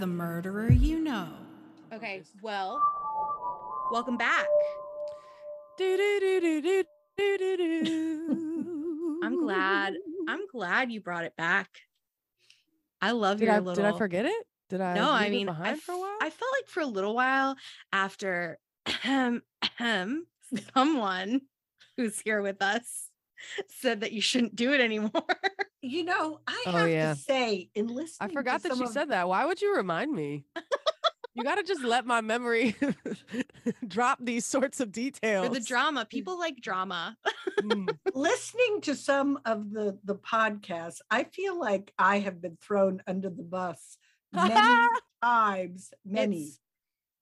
the murderer you know. Okay. Well, welcome back. I'm glad. I'm glad you brought it back. I love Did your I little. did I forget it? Did I? No, I leave it mean, I, behind for a f- while. I felt like for a little while after ahem, ahem, someone who's here with us said that you shouldn't do it anymore. You know, I Oh, have yeah. to say, in listening, I forgot that she of- said that. Why would you remind me? you got to just let my memory drop these sorts of details. For the drama, people like drama. Mm. listening to some of the the podcasts, I feel like I have been thrown under the bus many times. Many. It's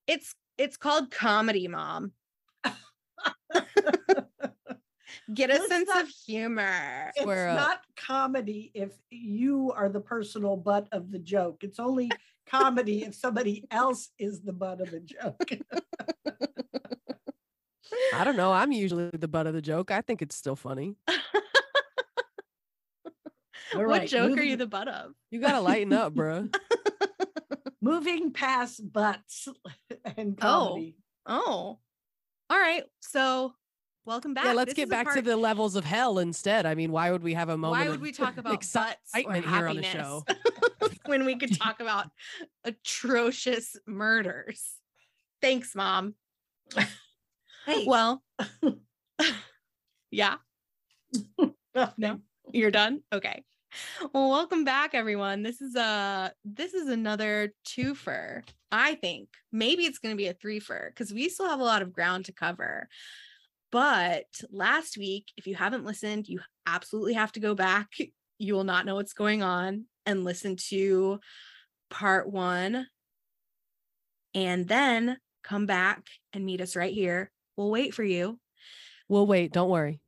it's it's called comedy, mom. Get a Let's sense not- of humor. It's Square up. not comedy if you are the personal butt of the joke. It's only comedy if somebody else is the butt of the joke. I don't know. I'm usually the butt of the joke. I think it's still funny. All what right, joke are you the butt of? You got to lighten up, bro. Moving past butts and oh. comedy. Oh. Oh, all right. So, welcome back. Yeah, let's This get is a back to the levels of hell instead. I mean, why would we have a moment? Why would we talk about excitement here on the show? when we could talk about atrocious murders? Thanks, mom. Hey, Well, yeah. No, no. you're done. Okay. Well, welcome back, everyone. This is a this is another twofer. I think maybe it's going to be a threefer because we still have a lot of ground to cover. But last week, if you haven't listened, you absolutely have to go back. You will not know what's going on and listen to part one, and then come back and meet us right here. We'll wait for you We'll wait. Don't worry.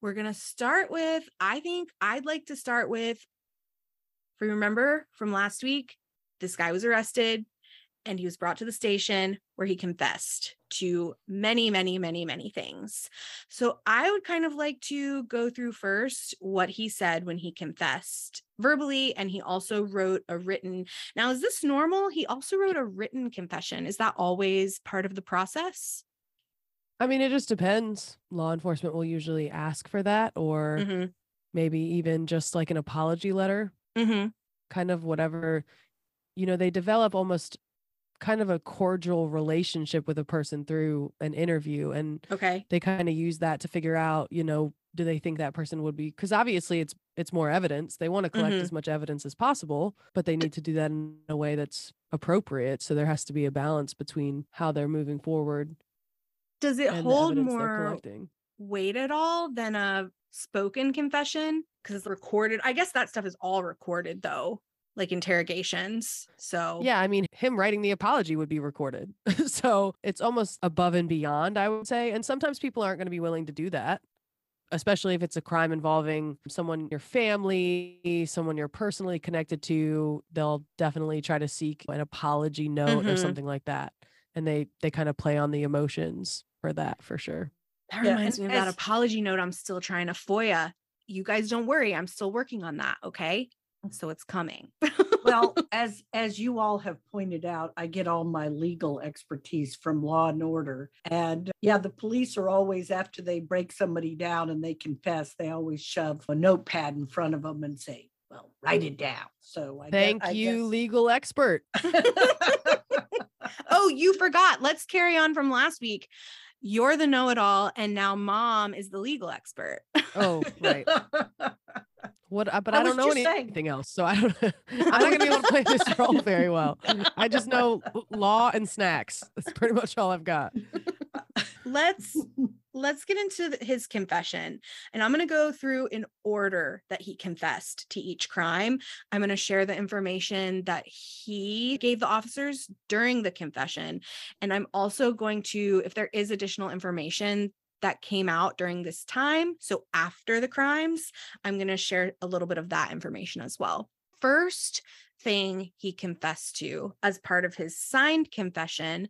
we're going to start with i think i'd like to start with if you remember from last week this guy was arrested and he was brought to the station where he confessed to many many many many things so i would kind of like to go through first what he said when he confessed verbally and he also wrote a written now is this normal he also wrote a written confession is that always part of the process I mean, it just depends. Law enforcement will usually ask for that, or mm-hmm. maybe even just like an apology letter, Mm-hmm. kind of whatever. You know, they develop almost kind of a cordial relationship with a person through an interview, and okay they kind of use that to figure out, you know, do they think that person would be? Because obviously, it's it's more evidence. They want to collect Mhm. as much evidence as possible, but they need to do that in a way that's appropriate. So there has to be a balance between how they're moving forward does it hold more weight at all than a spoken confession because it's recorded i guess that stuff is all recorded though like interrogations so Yeah, I mean, him writing the apology would be recorded. so it's almost above and beyond, I would say. And sometimes people aren't going to be willing to do that, especially if it's a crime involving someone in your family, someone you're personally connected to. They'll definitely try to seek an apology note or Mhm. something like that. And they they kind of play on the emotions for that for sure. that reminds and me of that apology note i'm still trying to foia you guys don't worry i'm still working on that okay so it's coming. Well as as you all have pointed out i get all my legal expertise from law and order. And yeah the police are always after they break somebody down and they confess they always shove a notepad in front of them and say well write it down. So I gue- Thank I you, guess- legal expert. oh you forgot. Let's carry on from last week. You're the know-it-all and now mom is the legal expert. Oh, right. What? Uh, but I I, don't know saying. anything else, so I don't. I'm not gonna be able to play this role very well. I just know law and snacks. That's pretty much all I've got. let's let's get into his confession and i'm going to go through in order that he confessed to each crime i'm going to share the information that he gave the officers during the confession and i'm also going to if there is additional information that came out during this time so after the crimes i'm going to share a little bit of that information as well first thing he confessed to as part of his signed confession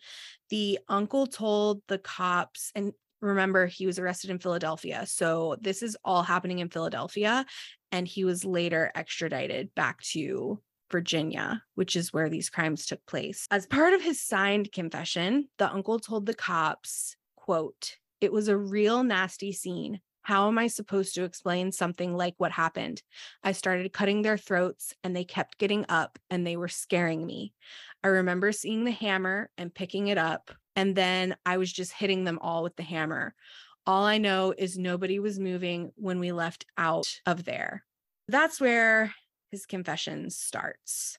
the uncle told the cops and remember he was arrested in Philadelphia so this is all happening in Philadelphia and he was later extradited back to Virginia, which is where these crimes took place. As part of his signed confession, the uncle told the cops, quote, "It was a real nasty scene. How am I supposed to explain something like what happened? I started cutting their throats and they kept getting up and they were scaring me. I remember seeing the hammer and picking it up, and then I was just hitting them all with the hammer. All I know is nobody was moving when we left out of there. That's where his confession starts.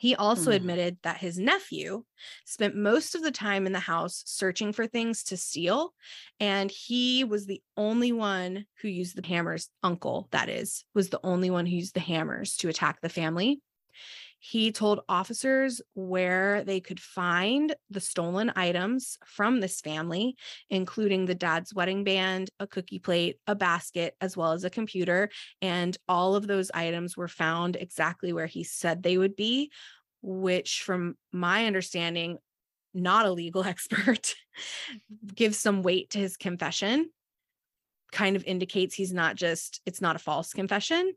He also Hmm. admitted that his nephew spent most of the time in the house searching for things to steal. And he was the only one who used the hammers, uncle, that is, was the only one who used the hammers to attack the family. He told officers where they could find the stolen items from this family, including the dad's wedding band, a cookie plate, a basket, as well as a computer. And all of those items were found exactly where he said they would be, which, from my understanding, not a legal expert, gives some weight to his confession, kind of indicates he's not just, it's not a false confession.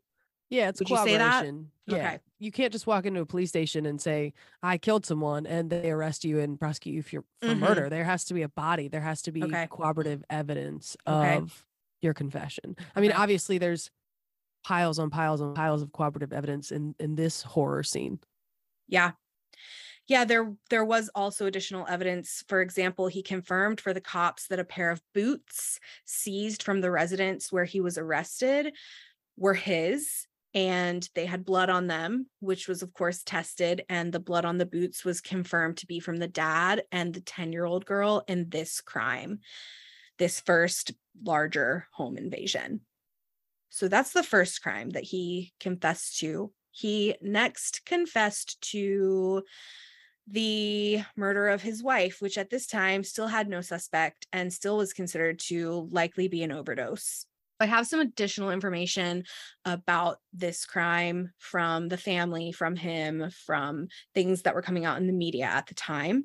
Yeah, it's Would you say that? corroboration. Yeah. Okay. You can't just walk into a police station and say, I killed someone and they arrest you and prosecute you for, for Mhm. murder. There has to be a body. There has to be Okay. corroborative evidence Okay. of your confession. I mean, Okay. obviously there's piles on piles on piles of corroborative evidence in in this horror scene. Yeah. Yeah, there there was also additional evidence. For example, he confirmed for the cops that a pair of boots seized from the residence where he was arrested were his and they had blood on them, which was of course tested and the blood on the boots was confirmed to be from the dad and the 10-year-old girl in this crime. This first larger home invasion. So that's the first crime that he confessed to. He next confessed to the murder of his wife, which at this time still had no suspect and still was considered to likely be an overdose. I have some additional information about this crime from the family, from him, from things that were coming out in the media at the time.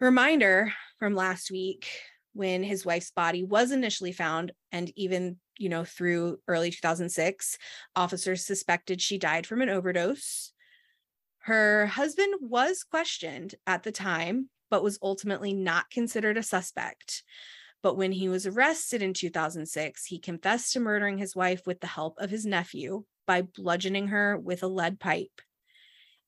Reminder from last week when his wife's body was initially found and even you know through early 2006 officers suspected she died from an overdose her husband was questioned at the time but was ultimately not considered a suspect but when he was arrested in 2006 he confessed to murdering his wife with the help of his nephew by bludgeoning her with a lead pipe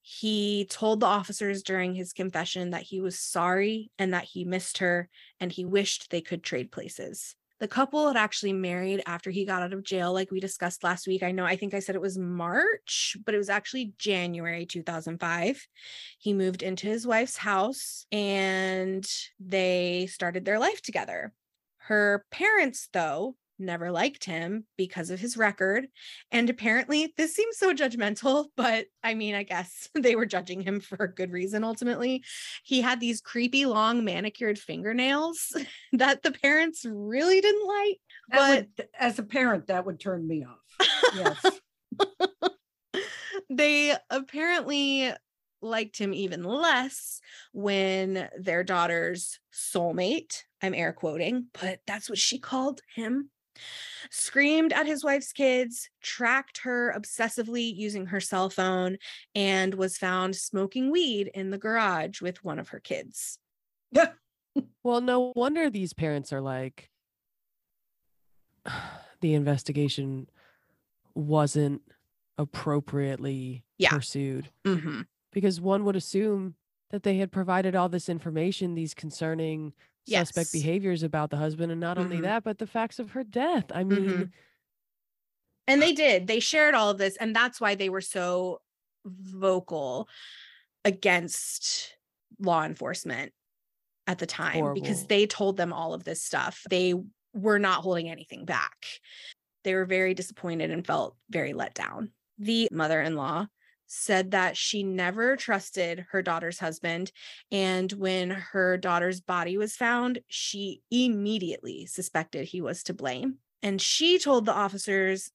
he told the officers during his confession that he was sorry and that he missed her and he wished they could trade places. The couple had actually married after he got out of jail, like we discussed last week. I know, I think I said it was March, but it was actually January 2005. He moved into his wife's house and they started their life together. Her parents, though, never liked him because of his record. And apparently, this seems so judgmental, but I mean, I guess they were judging him for a good reason ultimately. He had these creepy long manicured fingernails that the parents really didn't like. That But would, as a parent, that would turn me off. Yes. they apparently liked him even less when their daughter's soulmate, I'm air quoting, but that's what she called him, screamed at his wife's kids, tracked her obsessively using her cell phone, and was found smoking weed in the garage with one of her kids. Well, no wonder these parents are like, the investigation wasn't appropriately Yeah. pursued. Mm-hmm. Because one would assume that they had provided all this information, these concerning suspect behaviors about the husband, and not only Mhm. that, but the facts of her death. I mean, Mhm. And they did. They shared all of this. And that's why they were so vocal against law enforcement at the time because they told them all of this stuff. They were not holding anything back. They were very disappointed and felt very let down. The mother in law said that she never trusted her daughter's husband. And when her daughter's body was found, she immediately suspected he was to blame. And she told the officers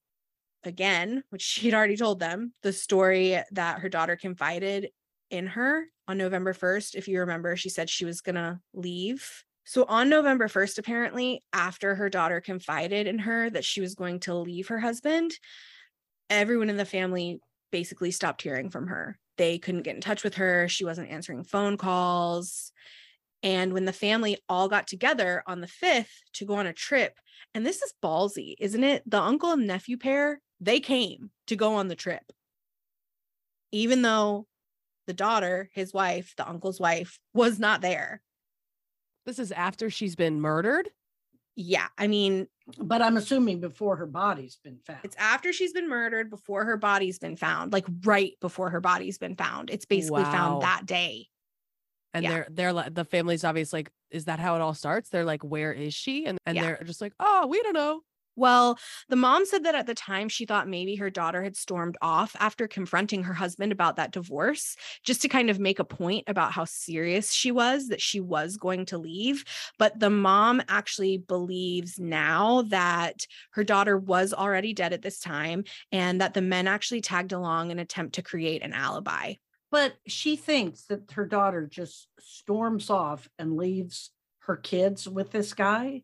again, which she had already told them, the story that her daughter confided in her on November 1st. If you remember, she said she was going to leave So on November 1st, apparently, after her daughter confided in her that she was going to leave her husband, everyone in the family basically stopped hearing from her. They couldn't get in touch with her. She wasn't answering phone calls. And when the family all got together on the 5th to go on a trip, and this is ballsy, isn't it? The uncle and nephew pair, they came to go on the trip. Even though the daughter, his wife, the uncle's wife, was not there. This is after she's been murdered. Yeah, I mean, But I'm assuming before her body's been found. it's after she's been murdered, before her body's been found, like right before her body's been found. It's basically Wow. found that day. And Yeah. they're they're like the family's obviously like, is that how it all starts? They're like, where is she? And and Yeah. they're just like, oh, we don't know. Well, the mom said that at the time she thought maybe her daughter had stormed off after confronting her husband about that divorce, just to kind of make a point about how serious she was that she was going to leave. But the mom actually believes now that her daughter was already dead at this time and that the men actually tagged along in an attempt to create an alibi. But she thinks that her daughter just storms off and leaves her kids with this guy.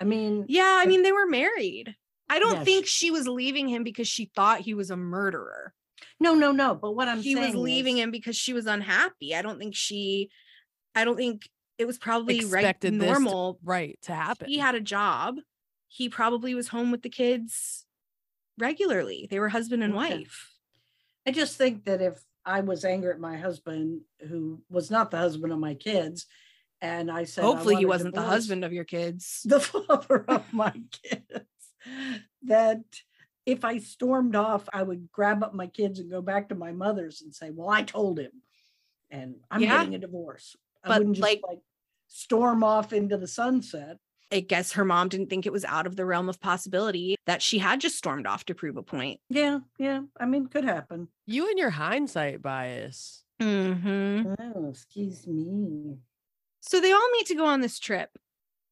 I mean, Yeah, I mean, they were married. I don't Yeah, think she was leaving him because she thought he was a murderer. no, no, no. But what I'm she was leaving is- him because she was unhappy. I don't think she, I don't think it was probably right Expected to- normal. Right to happen. He had a job. He probably was home with the kids regularly. They were husband and Okay. wife. I just think that if I was angry at my husband, who was not the husband of my kids, and I said, I Hopefully, he wasn't the husband of your kids. the father of my kids, that if I stormed off, I would grab up my kids and go back to my mother's and say, Well, I told him, and I'm Yeah. getting a divorce. I But, wouldn't just like- like storm off into the sunset. I guess her mom didn't think it was out of the realm of possibility that she had just stormed off to prove a point. Yeah, yeah. I mean, could happen. you and your hindsight bias. Mm-hmm. Oh, excuse me. So they all meet to go on this trip.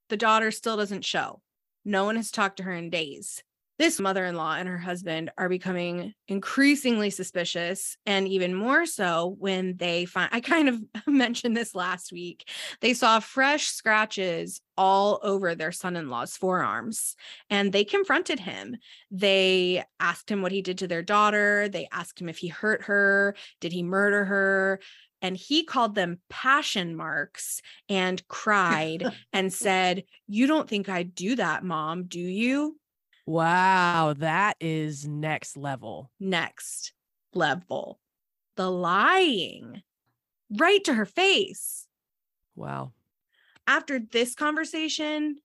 The daughter still doesn't show. No one has talked to her in days. This mother in law and her husband are becoming increasingly suspicious, and even more so when they find. I kind of mentioned this last week. They saw fresh scratches all over their son in law's forearms, and they confronted him. They asked him what he did to their daughter. They asked him if he hurt her. Did he murder her? And he called them passion marks and cried and said, You don't think I'd do that, mom, do you? Wow, that is next level. Next level. The lying right to her face. Wow. After this conversation,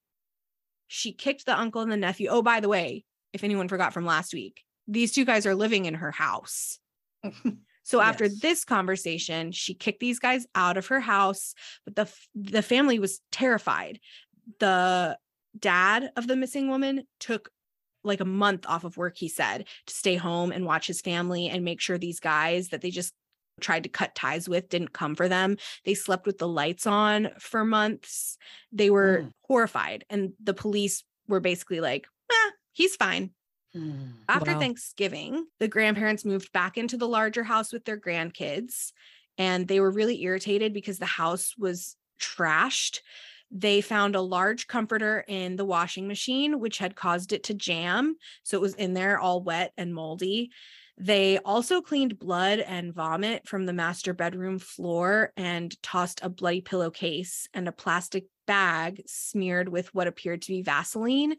she kicked the uncle and the nephew. Oh, by the way, if anyone forgot from last week, these two guys are living in her house. So after Yes. this conversation, she kicked these guys out of her house, but the the family was terrified. The dad of the missing woman took like a month off of work he said to stay home and watch his family and make sure these guys that they just tried to cut ties with didn't come for them. They slept with the lights on for months. They were Mm. horrified and the police were basically like, "Ah, he's fine. After Wow. Thanksgiving, the grandparents moved back into the larger house with their grandkids, and they were really irritated because the house was trashed. They found a large comforter in the washing machine, which had caused it to jam. So it was in there all wet and moldy. They also cleaned blood and vomit from the master bedroom floor and tossed a bloody pillowcase and a plastic bag smeared with what appeared to be Vaseline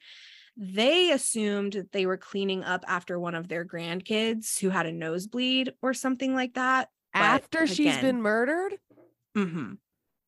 they assumed that they were cleaning up after one of their grandkids who had a nosebleed or something like that. But After she's been murdered? Mhm,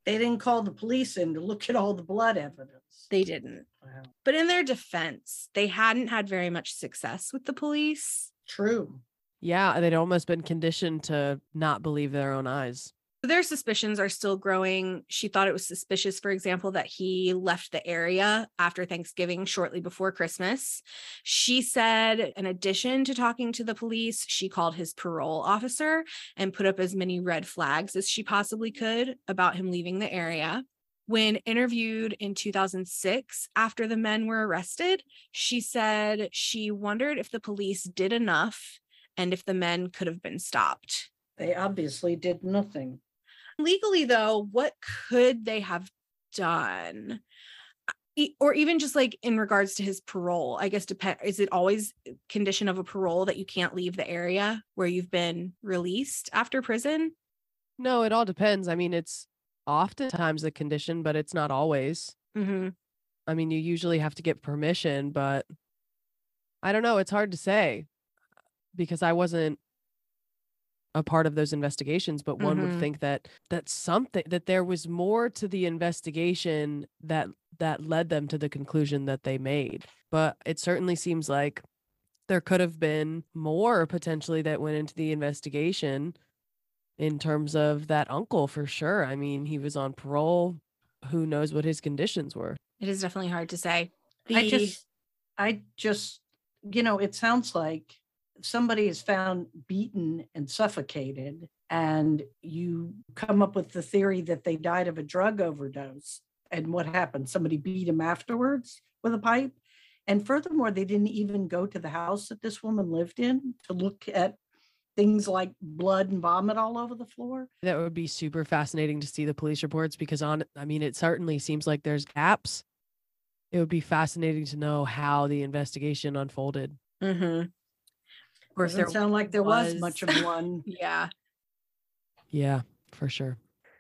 They didn't call the police in to look at all the blood evidence. they didn't. Wow. But in their defense, they hadn't had very much success with the police. True. Yeah, they'd almost been conditioned to not believe their own eyes. Their suspicions are still growing. She thought it was suspicious, for example, that he left the area after Thanksgiving shortly before Christmas. She said, in addition to talking to the police, she called his parole officer and put up as many red flags as she possibly could about him leaving the area. When interviewed in 2006 after the men were arrested, she said she wondered if the police did enough and if the men could have been stopped. They obviously did nothing. Legally though what could they have done or even just like in regards to his parole i guess depend is it always condition of a parole that you can't leave the area where you've been released after prison No, it all depends. I mean, it's oftentimes a condition, but it's not always. mm-hmm. I mean, you usually have to get permission, but I don't know. It's hard to say because I wasn't a part of those investigations, but one Mhm. would think that that something that there was more to the investigation that that led them to the conclusion that they made. But it certainly seems like there could have been more potentially that went into the investigation in terms of that uncle for sure. I mean, he was on parole. Who knows what his conditions were? it is definitely hard to say I just, I just, you know, it sounds like somebody is found beaten and suffocated, and you come up with the theory that they died of a drug overdose. And what happened? Somebody beat him afterwards with a pipe. And furthermore, they didn't even go to the house that this woman lived in to look at things like blood and vomit all over the floor. That would be super fascinating to see the police reports because on I mean it certainly seems like there's gaps. It would be fascinating to know how the investigation unfolded. mm-hmm. Of course Doesn't there sound like there was, was- much of one. yeah Yeah, for sure.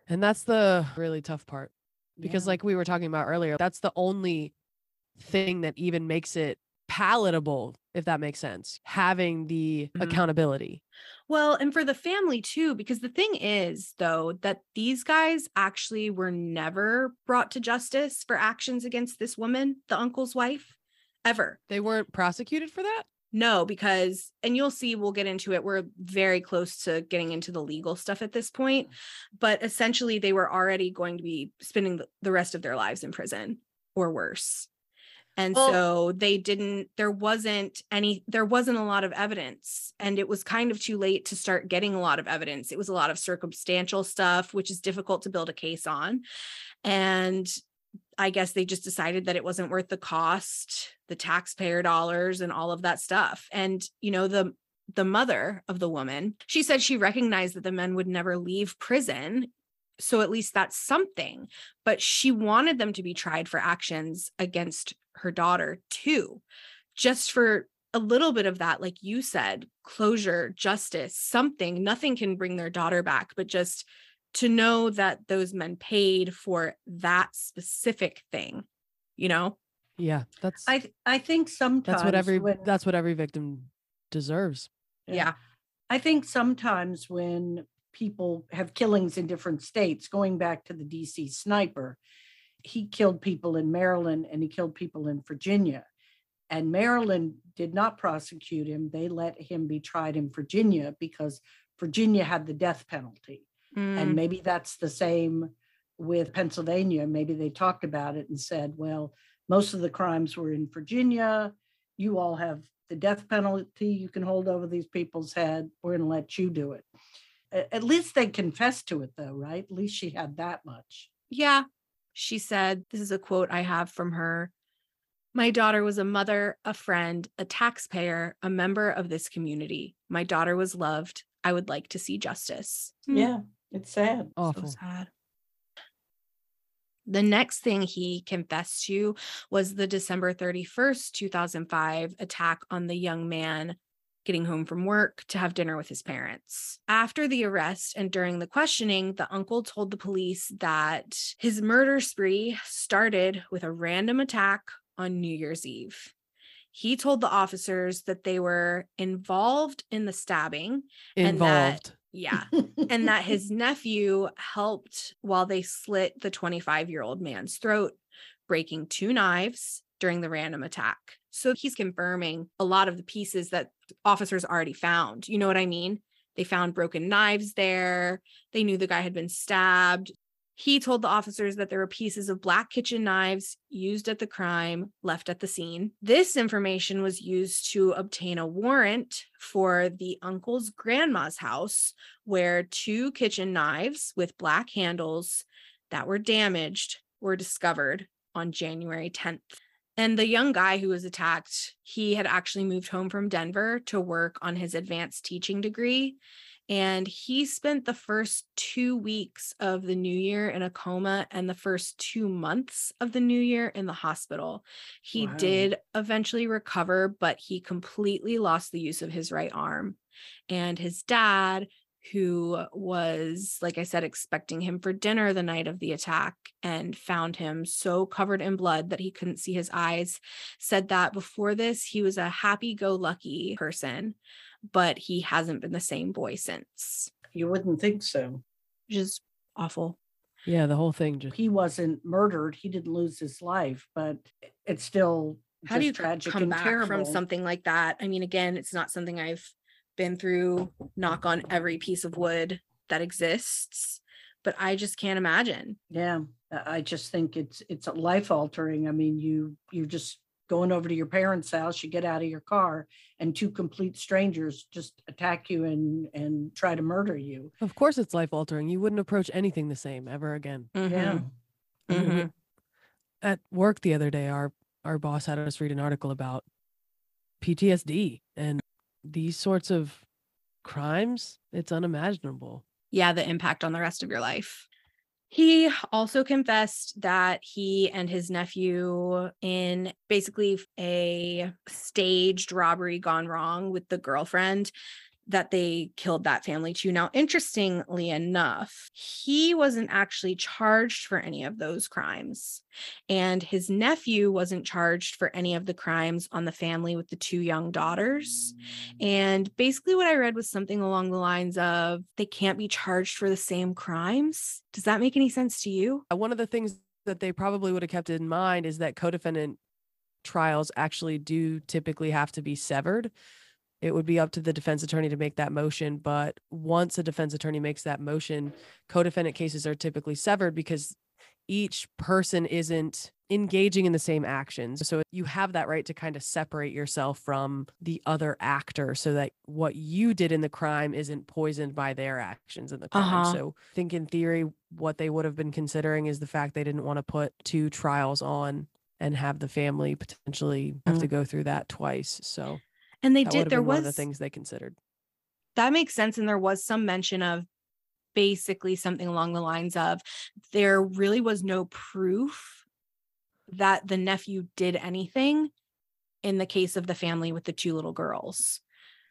And that's the really tough part because Yeah. like we were talking about earlier, that's the only thing that even makes it palatable if that makes sense. Having the Mhm. accountability. Well, and for the family too, because the thing is, though, that these guys actually were never brought to justice for actions against this woman, the uncle's wife, ever. They weren't prosecuted for that? No, because, and you'll see, we'll get into it. We're very close to getting into the legal stuff at this point. Mm-hmm. But essentially, they were already going to be spending the- the rest of their lives in prison or worse. And Well- so they didn't, there wasn't any, there wasn't a lot of evidence. And it was kind of too late to start getting a lot of evidence. It was a lot of circumstantial stuff, which is difficult to build a case on. And I guess they just decided that it wasn't worth the cost, the taxpayer dollars and all of that stuff. And you know, the the mother of the woman, she said she recognized that the men would never leave prison. So at least that's something. But she wanted them to be tried for actions against her daughter too. Just for a little bit of that, like you said, closure, justice, something. Nothing can bring their daughter back, but just to know that those men paid for that specific thing, you know? Yeah, that's I th- I think sometimes that's what every when- that's what every victim deserves. Yeah. I think sometimes when people have killings in different states, going back to the DC sniper, he killed people in Maryland and he killed people in Virginia. And Maryland did not prosecute him. They let him be tried in Virginia because Virginia had the death penalty. Mm, And maybe that's the same with Pennsylvania. Maybe they talked about it and said, well, most of the crimes were in Virginia. You all have the death penalty you can hold over these people's head. We're going to let you do it. At least they confessed to it, though, right? At least she had that much. yeah. She said, this is a quote I have from her. My daughter was a mother, a friend, a taxpayer, a member of this community. My daughter was loved. I would like to see justice. Hmm. It's sad. Awful. So sad. The next thing he confessed to was the December 31st, 2005 attack on the young man getting home from work to have dinner with his parents. After the arrest and during the questioning, the uncle told the police that his murder spree started with a random attack on New Year's Eve. He told the officers that they were involved in the stabbing and that- Involved. Yeah. And that his nephew helped while they slit the 25 year old man's throat, breaking two knives during the random attack. So he's confirming a lot of the pieces that officers already found. You know what I mean? They found broken knives there. They knew the guy had been stabbed. He told the officers that there were pieces of black kitchen knives used at the crime left at the scene. This information was used to obtain a warrant for the uncle's grandma's house, where two kitchen knives with black handles that were damaged were discovered on January 10th. And the young guy who was attacked, he had actually moved home from Denver to work on his advanced teaching degree. And he spent the first two weeks of the new year in a coma and the first two months of the new year in the hospital. He Wow. did eventually recover, but he completely lost the use of his right arm. And his dad, who was, like I said, expecting him for dinner the night of the attack and found him so covered in blood that he couldn't see his eyes, said that before this, he was a happy go lucky person, but he hasn't been the same boy since, You wouldn't think so. which is awful. Yeah, the whole thing just He wasn't murdered. He didn't lose his life, but it's still How do you just tragic come and back terrible. from something like that? I mean, again, it's not something I've been through, knock on every piece of wood that exists, but I just can't imagine. Yeah, I I just think it's it's life altering. I mean, you you're just going over to your parents' house, you get out of your car, and two complete strangers just attack you and and try to murder you. Of course, it's life altering. You wouldn't approach anything the same ever again. Yeah. Mhm. Mhm. At work the other day, our our boss had us read an article about PTSD and these sorts of crimes. It's unimaginable. yeah, the impact on the rest of your life. He also confessed that he and his nephew, in basically a staged robbery gone wrong with the girlfriend, that they killed that family too. Now, interestingly enough, he wasn't actually charged for any of those crimes. And his nephew wasn't charged for any of the crimes on the family with the two young daughters. And basically, what I read was something along the lines of they can't be charged for the same crimes. Does that make any sense to you? One of the things that they probably would have kept in mind is that codefendant trials actually do typically have to be severed. It would be up to the defense attorney to make that motion. But once a defense attorney makes that motion, co defendant cases are typically severed because each person isn't engaging in the same actions. So you have that right to kind of separate yourself from the other actor so that what you did in the crime isn't poisoned by their actions in the crime. Uh-huh. So I think in theory, what they would have been considering is the fact they didn't want to put two trials on and have the family potentially have to go through that twice. So And they that did, there been one of was the things they considered. that makes sense. And there was some mention of basically something along the lines of there really was no proof that the nephew did anything in the case of the family with the two little girls.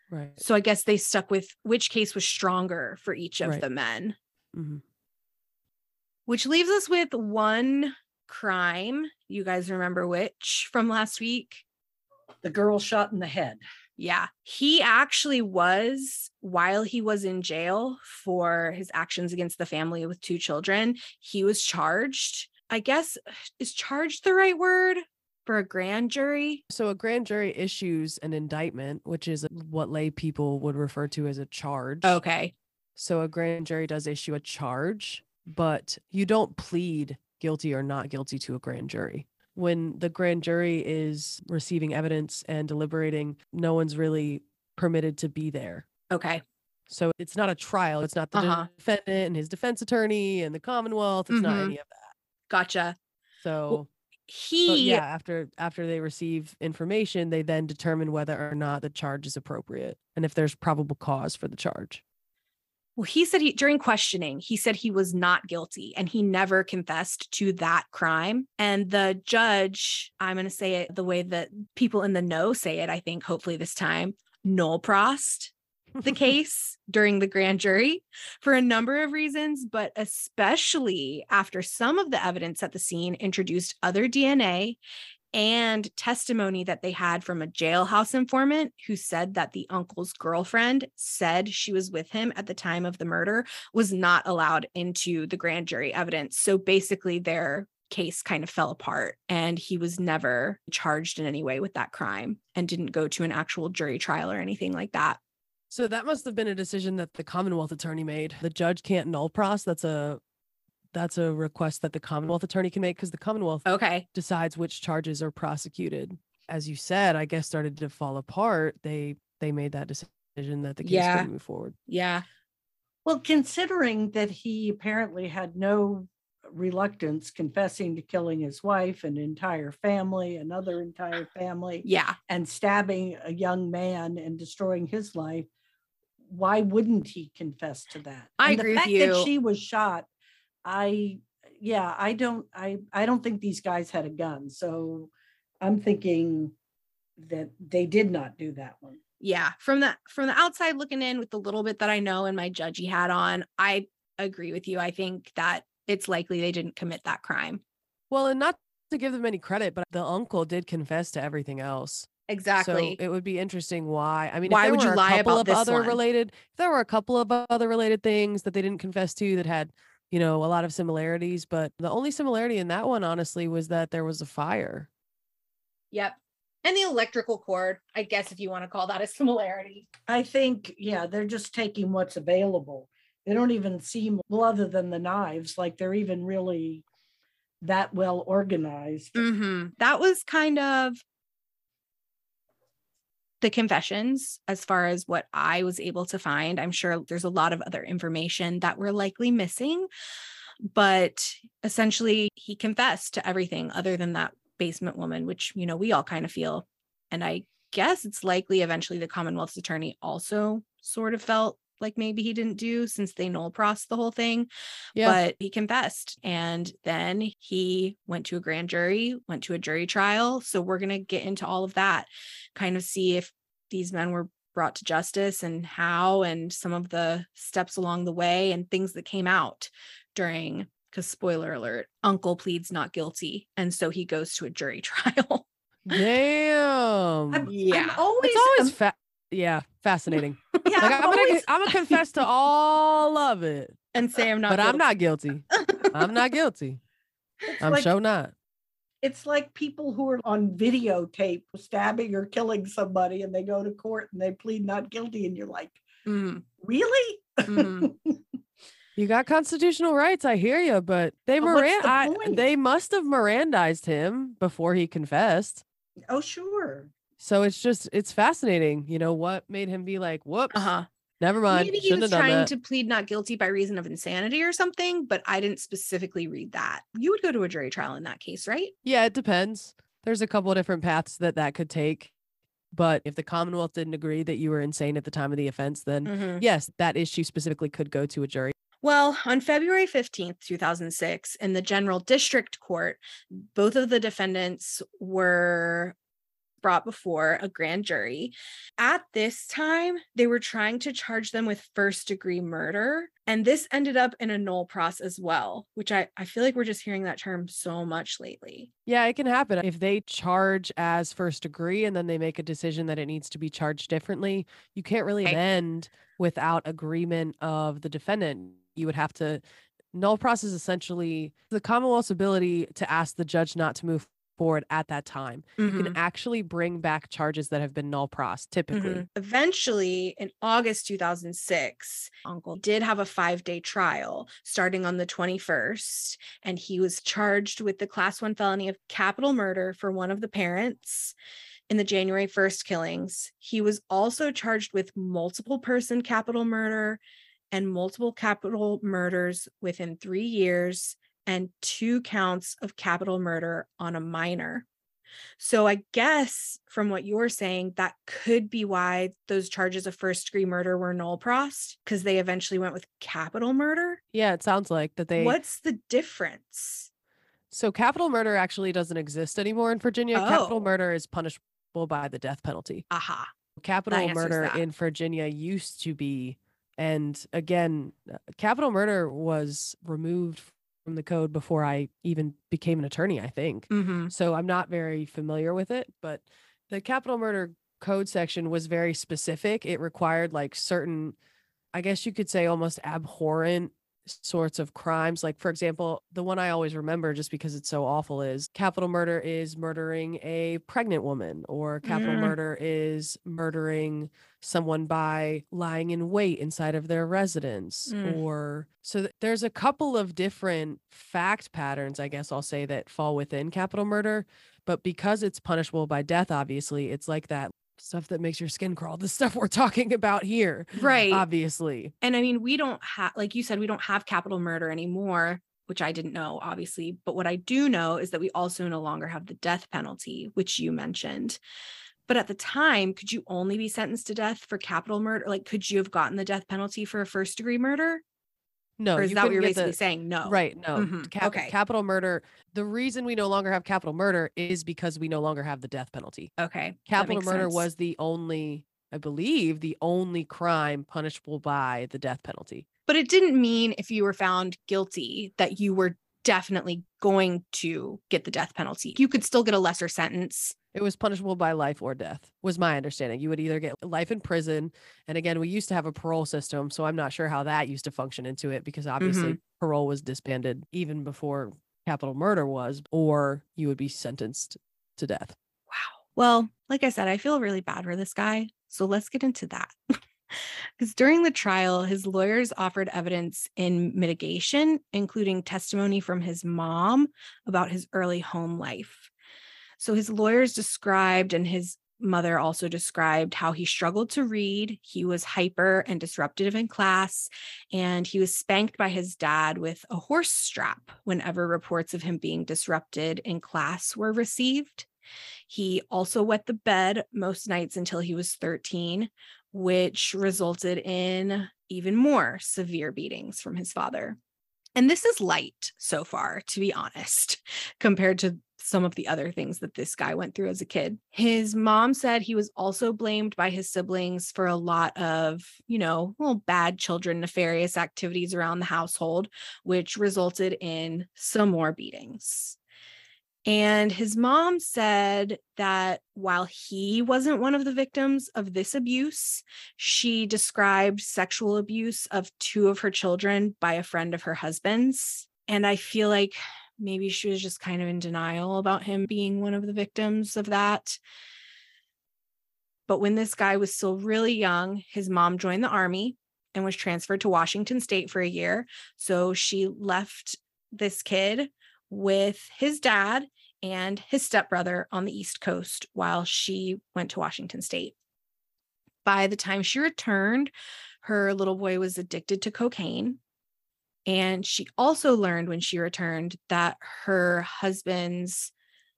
Right. So I guess they stuck with which case was stronger for each of Right. the men. hmm which leaves us with one crime. You guys remember which from last week? The girl shot in the head. Yeah. He actually was, while he was in jail for his actions against the family with two children, he was charged. I guess, is charged the right word for a grand jury? So a grand jury issues an indictment, which is what lay people would refer to as a charge. Okay. So a grand jury does issue a charge, but you don't plead guilty or not guilty to a grand jury. When the grand jury is receiving evidence and deliberating, no one's really permitted to be there. Okay. So it's not a trial. It's not the Uh-huh. defendant and his defense attorney and the Commonwealth. It's not Mhm. any of that. Gotcha. So He, yeah, after after they receive information, they then determine whether or not the charge is appropriate and if there's probable cause for the charge. Well, he said he during questioning, he said he was not guilty and he never confessed to that crime. And the judge, I'm going to say it the way that people in the know say it, I think, hopefully this time, nolle prossed the case during the grand jury for a number of reasons, but especially after some of the evidence at the scene introduced other DNA and testimony that they had from a jailhouse informant who said that the uncle's girlfriend said she was with him at the time of the murder was not allowed into the grand jury evidence. So basically, their case kind of fell apart and he was never charged in any way with that crime and didn't go to an actual jury trial or anything like that. So that must have been a decision that the Commonwealth attorney made. The judge can't nolle pros. That's a that's a request that the Commonwealth attorney can make because the Commonwealth Okay. decides which charges are prosecuted. As you said, I guess started to fall apart. They they made that decision that the case Yeah. couldn't move forward. Yeah. Well, considering that he apparently had no reluctance confessing to killing his wife, an entire family, another entire family, Yeah. and stabbing a young man and destroying his life, why wouldn't he confess to that? I And agree the with fact you. that she was shot, I yeah, I don't I I don't think these guys had a gun. So I'm thinking that they did not do that one. yeah from the from the outside looking in with the little bit that i know and my judgy hat on i agree with you i think that it's likely they didn't commit that crime Well, and not to give them any credit, but the uncle did confess to everything else. exactly So it would be interesting why. I mean, if Why there would you were a lie couple about of this other one? related, if there were a couple of other related things that they didn't confess to that had, you know, a lot of similarities, but the only similarity in that one, honestly, was that there was a fire. yep and the electrical cord i guess if you want to call that a similarity I think, yeah, they're just taking what's available. They don't even seem, well, other than the knives, like they're even really that well organized. hmm that was kind of the confessions as far as what I was able to find. I'm sure there's a lot of other information that we're likely missing, but essentially he confessed to everything other than that basement woman, which, you know, we all kind of feel. And I guess it's likely eventually the Commonwealth's attorney also sort of felt like maybe he didn't do since they nolle pros the whole thing Yeah. but he confessed and then he went to a grand jury went to a jury trial so we're going to get into all of that kind of see if these men were brought to justice and how and some of the steps along the way and things that came out during because spoiler alert uncle pleads not guilty and so he goes to a jury trial Damn. I'm, Yeah. I'm always, it's always am- fa- yeah, fascinating. yeah, Like I'm I'm gonna I'm gonna confess to all of it. and say i'm not but I'm not guilty. I'm not guilty. it's I'm like- sure not. it's like people who are on videotape stabbing or killing somebody and they go to court and they plead not guilty and you're like Mhm, really mhm. You got constitutional rights. I hear you, but they But the I, they must have Mirandized him before he confessed. oh sure So it's just it's fascinating. You know what made him be like, "Whoops, uh-huh never mind." Maybe he was trying to plead not guilty by reason of insanity or something, but I didn't specifically read that. You would go to a jury trial in that case, right? Yeah, it depends. There's a couple of different paths that that could take. But if the Commonwealth didn't agree that you were insane at the time of the offense, then yes, that issue specifically could go to a jury. Well, on February 15th, 2006, in the General District Court, both of the defendants were brought before a grand jury. At this time, they were trying to charge them with first degree murder. And this ended up in a null process as well, which I, I feel like we're just hearing that term so much lately. Yeah, it can happen. If they charge as first degree and then they make a decision that it needs to be charged differently, you can't really Right. amend without agreement of the defendant. You would have to null process essentially the Commonwealth's ability to ask the judge not to move forward at that time. You Mm-hmm. can actually bring back charges that have been nolle pros typically. Mhm. Eventually, in August 2006, Uncle did have a five day trial starting on the 21st, and he was charged with the class one felony of capital murder for one of the parents in the January 1st killings. He was also charged with multiple person capital murder and multiple capital murders within three years and two counts of capital murder on a minor. So I guess from what you're saying, that could be why those charges of first degree murder were nolle prossed because they eventually went with capital murder. Yeah, it sounds like that they What's the difference? So capital murder actually doesn't exist anymore in Virginia. Capital Oh. murder is punishable by the death penalty. Aha. Capital murder that. in Virginia used to be, and again, uh, capital murder was removed from the code before I even became an attorney, I think. Mm-hmm. So I'm not very familiar with it, but the capital murder code section was very specific. It required like certain, I guess you could say almost abhorrent sorts of crimes. Like, for example, the one I always remember just because it's so awful is capital murder is murdering a pregnant woman, or capital Mm. murder is murdering someone by lying in wait inside of their residence Mm. or so th- there's a couple of different fact patterns i guess i'll say that fall within capital murder but because it's punishable by death obviously it's like that stuff that makes your skin crawl the stuff we're talking about here Right. obviously and I mean, we don't have, like you said, we don't have capital murder anymore, which I didn't know, obviously. But what I do know is that we also no longer have the death penalty, which you mentioned. But at the time, could you only be sentenced to death for capital murder? Like, could you have gotten the death penalty for a first degree murder? No, or is you that what you're basically the- saying? No. Right. No. Mhm, Cap- okay. Capital murder. The reason we no longer have capital murder is because we no longer have the death penalty. Okay. Capital murder sense. was the only, I believe, the only crime punishable by the death penalty. but it didn't mean if you were found guilty that you were definitely going to get the death penalty. You could still get a lesser sentence. It was punishable by life or death, was my understanding. You would either get life in prison. And again, we used to have a parole system. So I'm not sure how that used to function into it because obviously mm-hmm. parole was disbanded even before capital murder was, or you would be sentenced to death. Wow. Well, like I said, I feel really bad for this guy. So let's get into that. Because during the trial, his lawyers offered evidence in mitigation, including testimony from his mom about his early home life. So his lawyers described, and his mother also described, how he struggled to read. He was hyper and disruptive in class, and he was spanked by his dad with a horse strap whenever reports of him being disrupted in class were received. He also wet the bed most nights until he was 13, which resulted in even more severe beatings from his father. And this is light so far, to be honest, compared to some of the other things that this guy went through as a kid. His mom said he was also blamed by his siblings for a lot of, you know, little bad children, nefarious activities around the household, which resulted in some more beatings. And his mom said that while he wasn't one of the victims of this abuse, she described sexual abuse of two of her children by a friend of her husband's. And I feel like maybe she was just kind of in denial about him being one of the victims of that. But when this guy was still really young, his mom joined the army and was transferred to Washington State for a year. So she left this kid with his dad and his stepbrother on the East Coast while she went to Washington State. By the time she returned, her little boy was addicted to cocaine. And she also learned when she returned that her husband's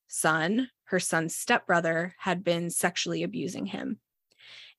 son, her son's stepbrother, had been sexually abusing him.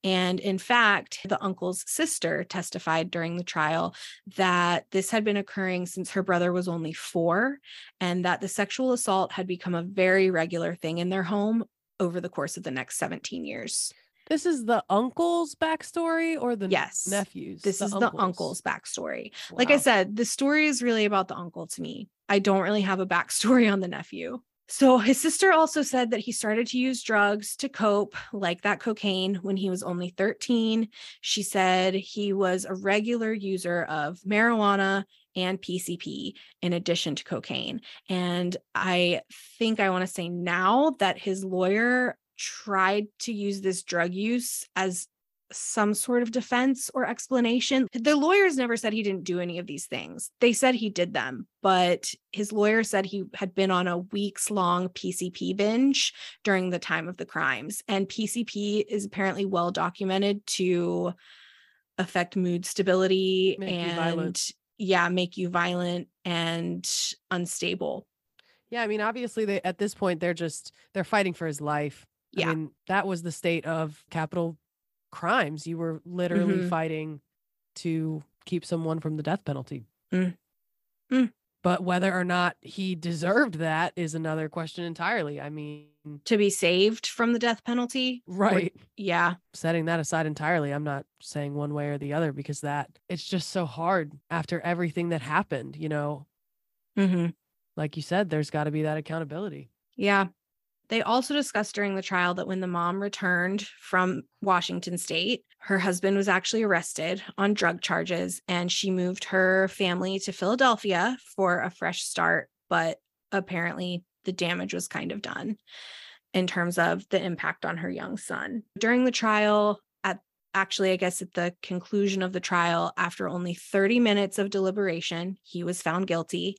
And in fact, the uncle's sister testified during the trial that this had been occurring since her brother was only four, and that the sexual assault had become a very regular thing in their home over the course of the next 17 years. This is the uncle's backstory or the Yes, nephews? This is the uncle's backstory. Like I said, the story is really about the uncle to me. I don't really have a backstory on the nephew. So his sister also said that he started to use drugs to cope, like that cocaine, when he was only 13. She said he was a regular user of marijuana and PCP in addition to cocaine. And I think I want to say now that his lawyer tried to use this drug use as some sort of defense or explanation. The lawyers never said he didn't do any of these things. They said he did them, but his lawyer said he had been on a weeks long PCP binge during the time of the crimes. And PCP is apparently well documented to affect mood stability Make and violent. yeah, make you violent and unstable. Yeah, I mean, obviously, they at this point they're just they're fighting for his life. Yeah. I mean, that was the state of capital crimes. You were literally Mhm. fighting to keep someone from the death penalty. Mm. Mm. But whether or not he deserved that is another question entirely. I mean, To be saved from the death penalty. or- right. yeah. Setting that aside entirely, I'm not saying one way or the other because that it's just so hard after everything that happened, you know. hmm Like you said, there's got to be that accountability. Yeah. They also discussed during the trial that when the mom returned from Washington state, her husband was actually arrested on drug charges and she moved her family to Philadelphia for a fresh start. But apparently, the damage was kind of done in terms of the impact on her young son. During the trial, at actually, I guess at the conclusion of the trial, after only 30 minutes of deliberation, he was found guilty.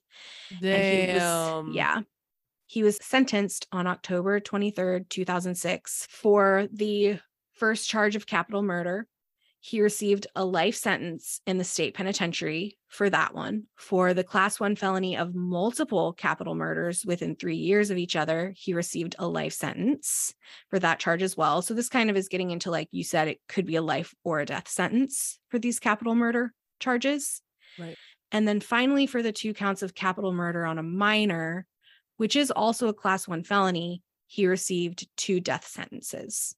And he was- Damn. yeah. He was sentenced on October 23, 2006 for the first charge of capital murder. He received a life sentence in the state penitentiary for that one. For the class one felony of multiple capital murders within three years of each other, he received a life sentence for that charge as well. So this kind of is getting into, like you said, it could be a life or a death sentence for these capital murder charges. Right. And then finally, for the two counts of capital murder on a minor, which is also a class one felony, he received two death sentences.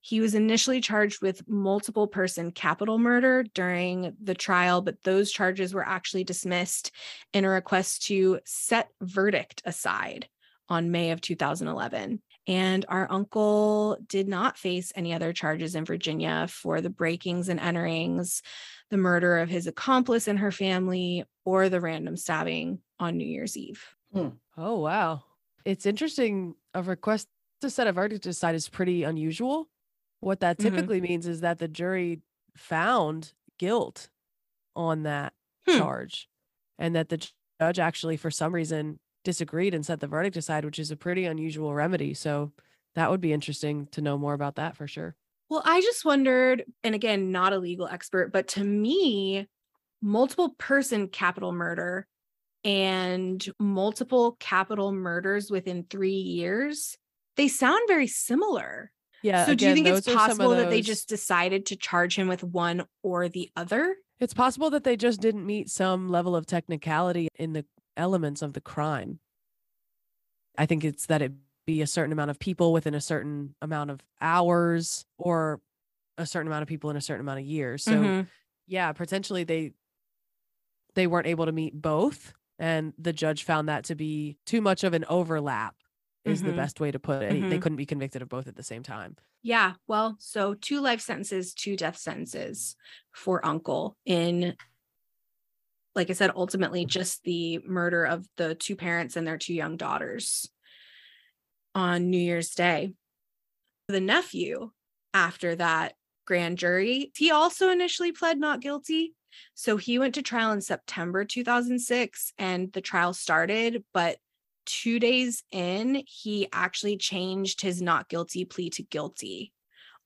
He was initially charged with multiple person capital murder during the trial, but those charges were actually dismissed in a request to set verdict aside on May of 2011. And our uncle did not face any other charges in Virginia for the breakings and enterings, the murder of his accomplice and her family, or the random stabbing on New Year's Eve. Oh, wow. It's interesting. A request to set a verdict aside is pretty unusual. What that Mhm. typically means is that the jury found guilt on that Hmm. charge and that the judge actually, for some reason, disagreed and set the verdict aside, which is a pretty unusual remedy. So that would be interesting to know more about that for sure. Well, I just wondered, and again, not a legal expert, but to me, multiple person capital murder and multiple capital murders within three years, they sound very similar. Yeah. so, do you think it's those are some of possible that they just decided to charge him with one or the other? It's possible that they just didn't meet some level of technicality in the elements of the crime. I think it's that it be a certain amount of people within a certain amount of hours or a certain amount of people in a certain amount of years. So Mhm. yeah, potentially they they weren't able to meet both and the judge found that to be too much of an overlap is the Mhm. best way to put it. He- They couldn't be convicted of both at the same time. Yeah. Well, so two life sentences, two death sentences for Uncle in, like I said, ultimately just the murder of the two parents and their two young daughters on New Year's Day. The nephew, after that grand jury, he also initially pled not guilty. So he went to trial in September 2006 and the trial started, but two days in, he actually changed his not guilty plea to guilty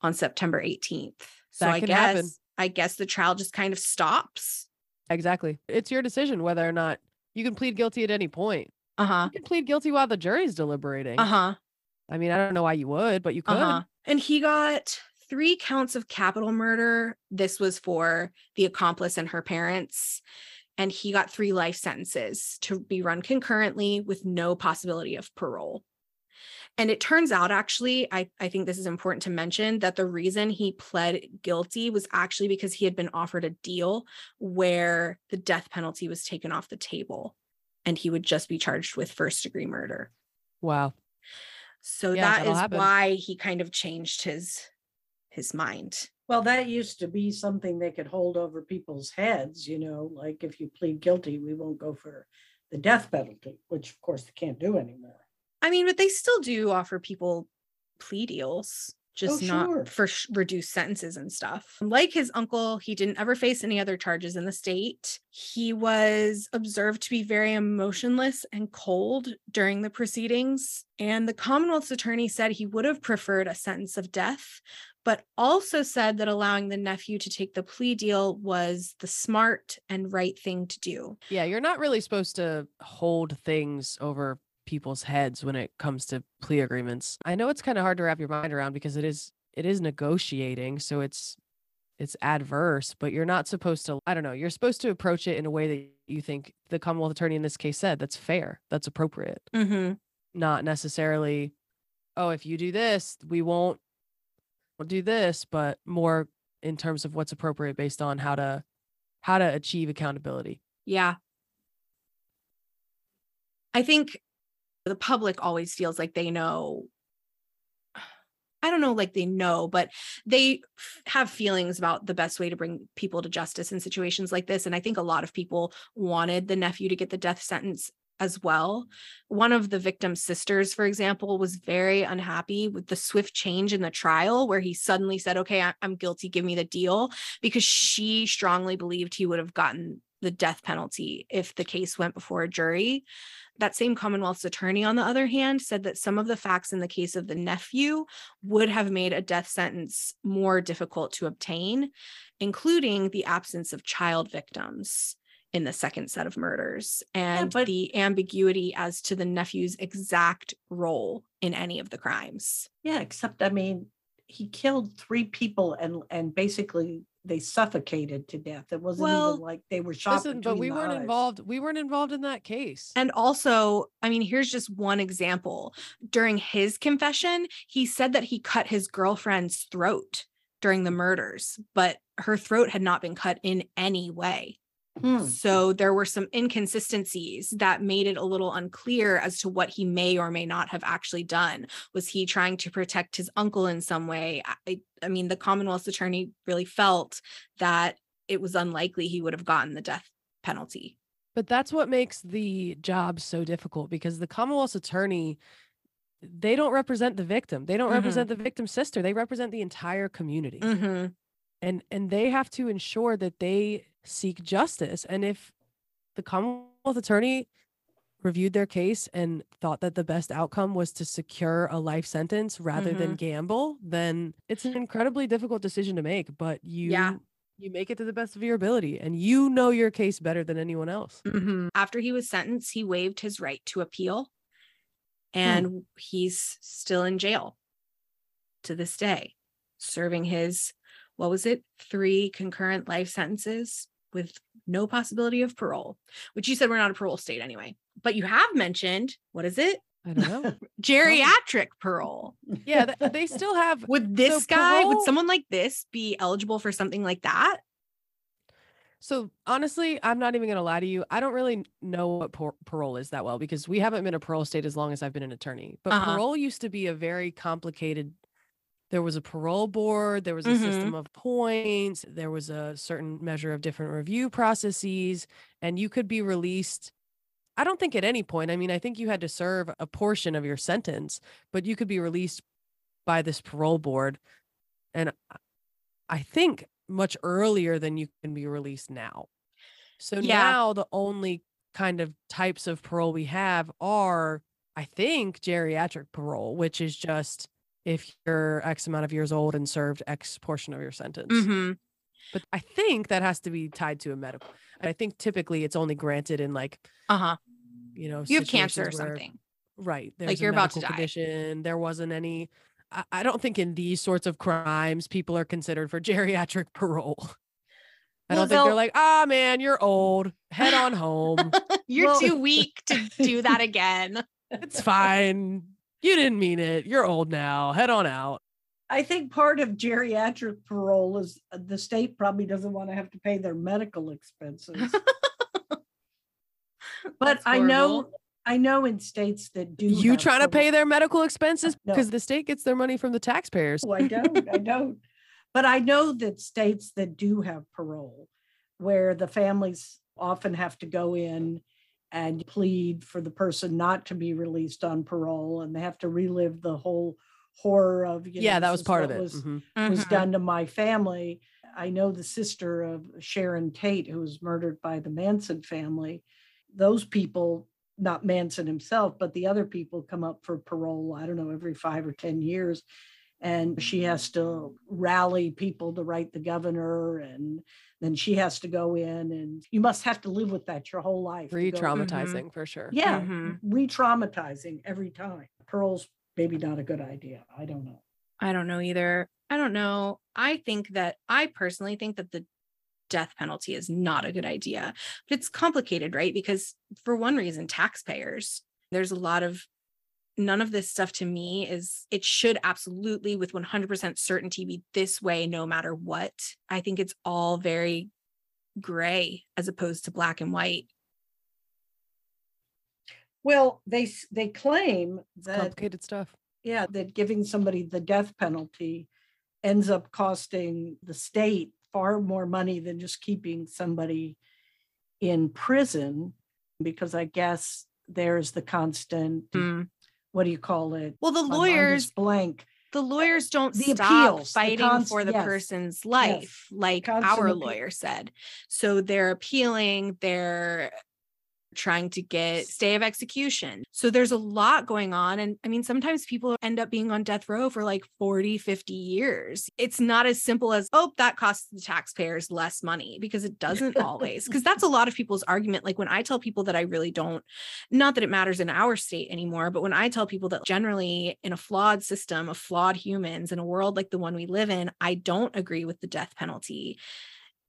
on September 18th. So That I guess happen. I guess the trial just kind of stops. Exactly. It's your decision whether or not you can plead guilty at any point. Uh-huh. You can plead guilty while the jury's deliberating. Uh-huh. I mean, I don't know why you would, but you could. Uh-huh. And he got three counts of capital murder. This was for the accomplice and her parents. And he got three life sentences to be run concurrently with no possibility of parole. And it turns out, actually, I, I think this is important to mention that the reason he pled guilty was actually because he had been offered a deal where the death penalty was taken off the table and he would just be charged with first degree murder. Wow. So Yeah, that happen. why he kind of changed his his mind. Well, that used to be something they could hold over people's heads, you know, like if you plead guilty, we won't go for the death penalty, which of course they can't do anymore. I mean, but they still do offer people plea deals, just Oh, not sure. for sh- reduced sentences and stuff. Like his uncle, he didn't ever face any other charges in the state. He was observed to be very emotionless and cold during the proceedings. And the Commonwealth's attorney said he would have preferred a sentence of death, but also said that allowing the nephew to take the plea deal was the smart and right thing to do. Yeah, you're not really supposed to hold things over people's heads when it comes to plea agreements. I know it's kind of hard to wrap your mind around because it is it is negotiating, so it's it's adverse, but you're not supposed to I don't know, you're supposed to approach it in a way that you think the Commonwealth attorney in this case said that's fair, that's appropriate. Mm-hmm. Not necessarily oh, if you do this, we won't won't do this, but more in terms of what's appropriate based on how to how to achieve accountability. Yeah. I think the public always feels like they know. I don't know, like they know, but they have feelings about the best way to bring people to justice in situations like this. And I think a lot of people wanted the nephew to get the death sentence as well. One of the victim's sisters, for example, was very unhappy with the swift change in the trial where he suddenly said, Okay, I'm guilty, give me the deal, because she strongly believed he would have gotten the death penalty if the case went before a jury. That same Commonwealth's attorney, on the other hand, said that some of the facts in the case of the nephew would have made a death sentence more difficult to obtain, including the absence of child victims in the second set of murders and but- the ambiguity as to the nephew's exact role in any of the crimes. Yeah, except I mean, he killed three people and and basically they suffocated to death. It wasn't Well, even like they were shot. Listen, but we weren't eyes. involved. We weren't involved in that case. And also, I mean, here's just one example. During his confession, he said that he cut his girlfriend's throat during the murders, but her throat had not been cut in any way. Hmm. So there were some inconsistencies that made it a little unclear as to what he may or may not have actually done. Was he trying to protect his uncle in some way? I, I mean, the Commonwealth's attorney really felt that it was unlikely he would have gotten the death penalty. But that's what makes the job so difficult because the Commonwealth's attorney, they don't represent the victim. They don't Mhm. represent the victim's sister. They represent the entire community. Mm-hmm. And and they have to ensure that they seek justice. And if the Commonwealth attorney reviewed their case and thought that the best outcome was to secure a life sentence rather than gamble, then it's an incredibly difficult decision to make. But you Yeah. you make it to the best of your ability and you know your case better than anyone else. Mhm. After he was sentenced, he waived his right to appeal and he's still in jail to this day, serving his, what was it, three concurrent life sentences with no possibility of parole, which you said we're not a parole state anyway. But you have mentioned, what is it? I don't know. Geriatric parole. yeah, th- they still have Would this So guy, would someone like this be eligible for something like that? So honestly, I'm not even going to lie to you. I don't really know what par- parole is that well because we haven't been a parole state as long as I've been an attorney. But Uh-huh. parole used to be a very complicated. There was a parole board, there was a Mhm. system of points, there was a certain measure of different review processes, and you could be released. I don't think at any point. I mean, I think you had to serve a portion of your sentence, but you could be released by this parole board. And I- I think much earlier than you can be released now. So Yeah. now the only kind of types of parole we have are, I think, geriatric parole, which is just if you're X amount of years old and served X portion of your sentence. Mm-hmm. But I think that has to be tied to a medical. I think typically it's only granted in like, Uh huh. you know, You have cancer or where- something. Right. There's a you're about to die. Condition. There wasn't any. I, I don't think in these sorts of crimes people are considered for geriatric parole. I don't think they're like, ah, man, you're old. Head on home. You're Well- too weak to do that again. it's fine. You didn't mean it. You're old now. Head on out. I think part of geriatric parole is uh, the state probably doesn't want to have to pay their medical expenses. but I know. I know in states that do You have trying to pay their medical expenses No. because the state gets their money from the taxpayers. No, I don't. I don't. But I know that states that do have parole, where the families often have to go in and plead for the person not to be released on parole, and they have to relive the whole horror of you know, yeah, that was part of it. was, Mhm. was Mhm. done to my family. I know the sister of Sharon Tate, who was murdered by the Manson family. Those people, not Manson himself, but the other people come up for parole, I don't know, every five or 10 years. And she has to rally people to write the governor. And then she has to go in, and you must have to live with that your whole life. to Re go- traumatizing for sure. Yeah, Mhm. re traumatizing every time. pearls maybe not a good idea. I don't know. I don't know either. I don't know. I think that I personally think that the death penalty is not a good idea. But it's complicated, right? Because for one reason, taxpayers, there's a lot of none of this stuff to me is it should absolutely with 100% certainty be this way no matter what. I think it's all very gray as opposed to black and white. Well, they they claim that Complicated stuff. yeah, that giving somebody the death penalty ends up costing the state far more money than just keeping somebody in prison because I guess there's the constant Hmm. What do you call it? Well, the My mind is lawyers blank. the lawyers don't The stop appeals, the fighting cons- for the yes, person's life like constant our lawyer said. So they're appealing they're trying to get stay of execution so there's a lot going on and i mean sometimes people end up being on death row for like 40 50 years it's not as simple as oh that costs the taxpayers less money because it doesn't always because that's a lot of people's argument like when i tell people that i really don't not that it matters in our state anymore, but when I tell people that generally in a flawed system of flawed humans in a world like the one we live in, I don't agree with the death penalty.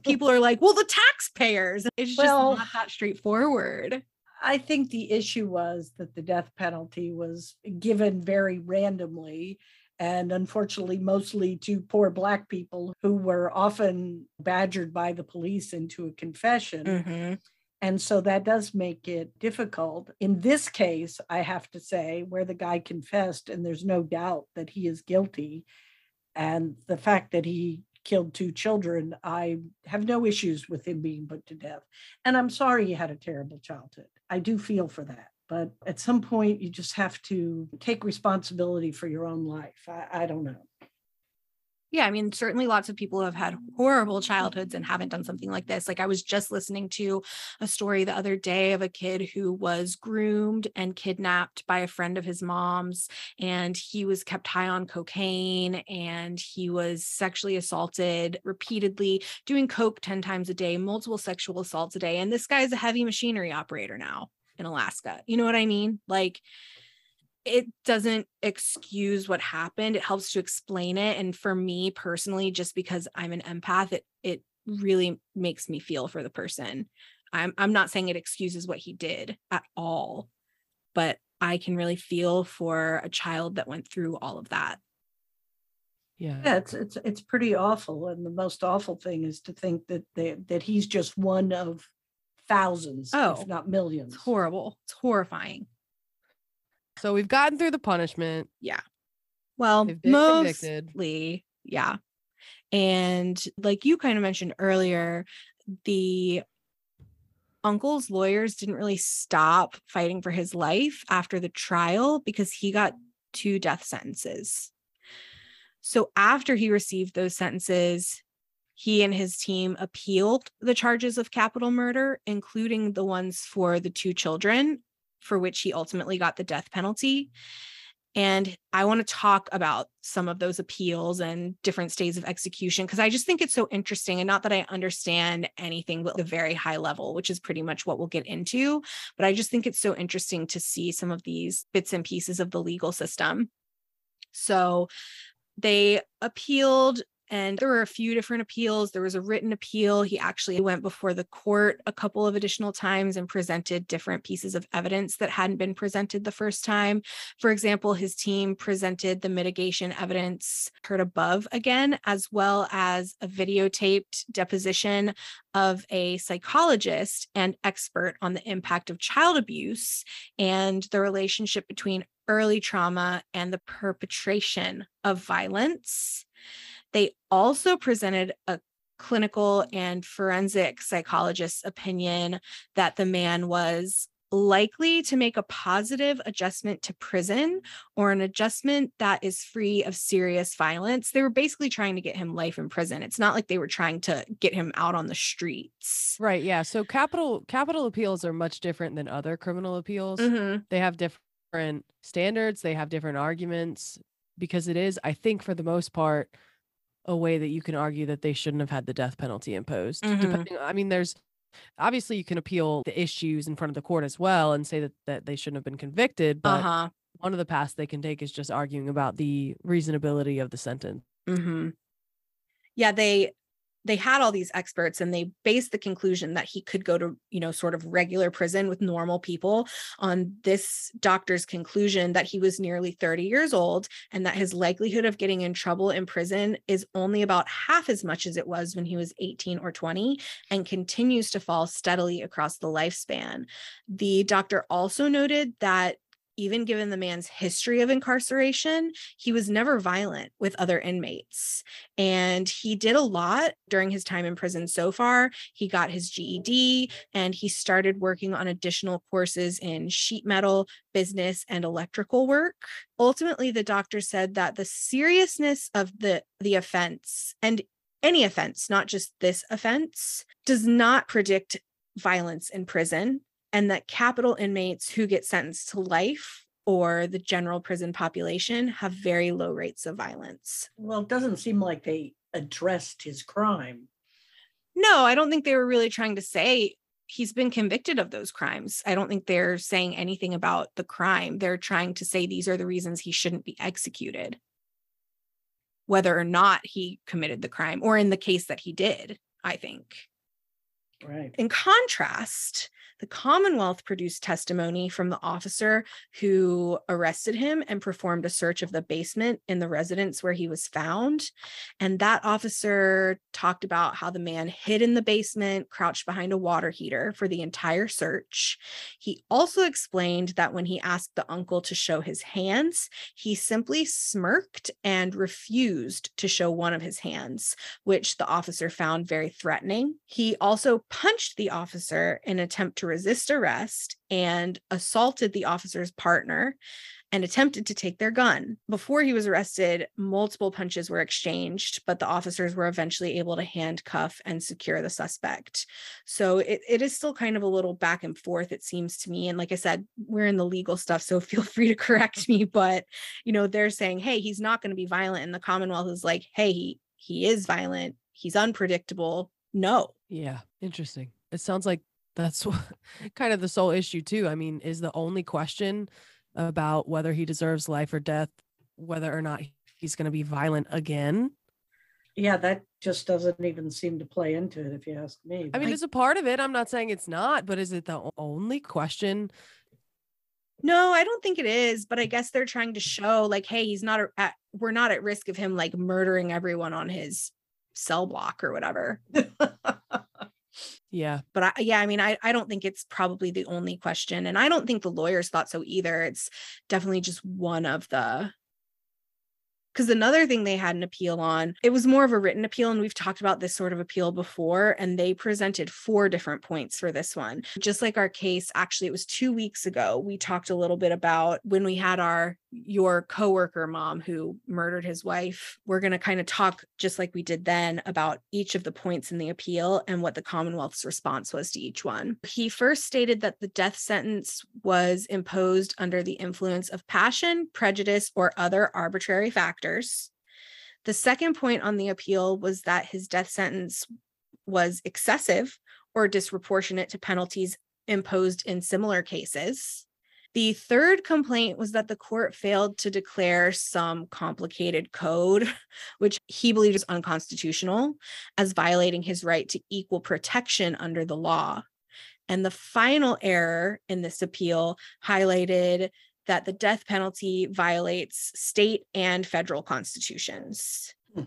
People are like, well, the taxpayers. It's just Well- not that straightforward. I think the issue was that the death penalty was given very randomly. And unfortunately, mostly to poor Black people who were often badgered by the police into a confession. Mhm. And so that does make it difficult. In this case, I have to say, where the guy confessed, and there's no doubt that he is guilty. And the fact that he killed two children, I have no issues with him being put to death. And I'm sorry he had a terrible childhood. I do feel for that. But at some point, you just have to take responsibility for your own life. I, I don't know. Yeah, I mean, certainly lots of people have had horrible childhoods and haven't done something like this. Like I was just listening to a story the other day of a kid who was groomed and kidnapped by a friend of his mom's and he was kept high on cocaine and he was sexually assaulted repeatedly, doing coke 10 times a day, multiple sexual assaults a day. And this guy's a heavy machinery operator now in Alaska. You know what I mean? Like it doesn't excuse what happened it helps to explain it and for me personally just because i'm an empath it it really makes me feel for the person i'm i'm not saying it excuses what he did at all but i can really feel for a child that went through all of that Yeah. Yeah, it's it's it's pretty awful. And the most awful thing is to think that they, that he's just one of thousands, Oh, if not millions. it's horrible it's horrifying So we've gotten through the punishment. Yeah. Well, They've convicted. mostly, yeah. And like you kind of mentioned earlier, the uncle's lawyers didn't really stop fighting for his life after the trial because he got two death sentences. So after he received those sentences, he and his team appealed the charges of capital murder, including the ones for the two children, for which he ultimately got the death penalty. And I want to talk about some of those appeals and different stays of execution because I just think it's so interesting. And not that I understand anything but the very high level, which is pretty much what we'll get into. But I just think it's so interesting to see some of these bits and pieces of the legal system. So they appealed and there were a few different appeals. There was a written appeal. He actually went before the court a couple of additional times and presented different pieces of evidence that hadn't been presented the first time. For example, his team presented the mitigation evidence heard above again, as well as a videotaped deposition of a psychologist and expert on the impact of child abuse and the relationship between early trauma and the perpetration of violence. They also presented a clinical and forensic psychologist's opinion that the man was likely to make a positive adjustment to prison or an adjustment that is free of serious violence. They were basically trying to get him life in prison. It's not like they were trying to get him out on the streets. Right. Yeah. So capital capital appeals are much different than other criminal appeals. Mhm. They have different standards, they have different arguments because it is, I think, for the most part, a way that you can argue that they shouldn't have had the death penalty imposed. Mhm. Depending, I mean, there's obviously you can appeal the issues in front of the court as well and say that, that they shouldn't have been convicted. But Uh-huh. one of the paths they can take is just arguing about the reasonability of the sentence. hmm Yeah, they they had all these experts and they based the conclusion that he could go to, you know, sort of regular prison with normal people on this doctor's conclusion that he was nearly 30 years old and that his likelihood of getting in trouble in prison is only about half as much as it was when he was 18 or 20 and continues to fall steadily across the lifespan. The doctor also noted that even given the man's history of incarceration, he was never violent with other inmates. And he did a lot during his time in prison so far. He got his GED and he started working on additional courses in sheet metal, business, and electrical work. Ultimately, the doctor said that the seriousness of the, the offense and any offense, not just this offense, does not predict violence in prison and that capital inmates who get sentenced to life or the general prison population have very low rates of violence. Well, it doesn't seem like they addressed his crime. No, I don't think they were really trying to say he's been convicted of those crimes. I don't think they're saying anything about the crime. They're trying to say these are the reasons he shouldn't be executed, whether or not he committed the crime, or in the case that he did, I think. Right. In contrast, the Commonwealth produced testimony from the officer who arrested him and performed a search of the basement in the residence where he was found. And that officer talked about how the man hid in the basement, crouched behind a water heater for the entire search. He also explained that when he asked the uncle to show his hands, he simply smirked and refused to show one of his hands, which the officer found very threatening. He also punched the officer in attempt to resist arrest and assaulted the officer's partner and attempted to take their gun. Before he was arrested, multiple punches were exchanged, but the officers were eventually able to handcuff and secure the suspect. So it, it is still kind of a little back and forth, it seems to me. And like I said, we're in the legal stuff, so feel free to correct me. But you know, they're saying, hey, he's not going to be violent. And the Commonwealth is like, hey, he he is violent, he's unpredictable. No. Yeah, interesting. It sounds like that's kind of the sole issue too. I mean, is the only question about whether he deserves life or death, whether or not he's going to be violent again. Yeah, that just doesn't even seem to play into it, if you ask me. I mean, it's a part of it. I'm not saying it's not, but is it the only question? No, I don't think it is, but I guess they're trying to show like, hey, he's not at, we're not at risk of him like murdering everyone on his cell block or whatever. Yeah. But I, yeah, I mean, I, I don't think it's probably the only question. And I don't think the lawyers thought so either. It's definitely just one of the because another thing they had an appeal on, it was more of a written appeal. And we've talked about this sort of appeal before. And they presented four different points for this one. Just like our case, actually, it was two weeks ago. We talked a little bit about when we had our your coworker mom who murdered his wife. We're going to kind of talk just like we did then about each of the points in the appeal and what the Commonwealth's response was to each one. He first stated that the death sentence was imposed under the influence of passion, prejudice, or other arbitrary factors. The second point on the appeal was that his death sentence was excessive or disproportionate to penalties imposed in similar cases. The third complaint was that the court failed to declare some complicated code, which he believed was unconstitutional, as violating his right to equal protection under the law. And the final error in this appeal highlighted that the death penalty violates state and federal constitutions. Hmm.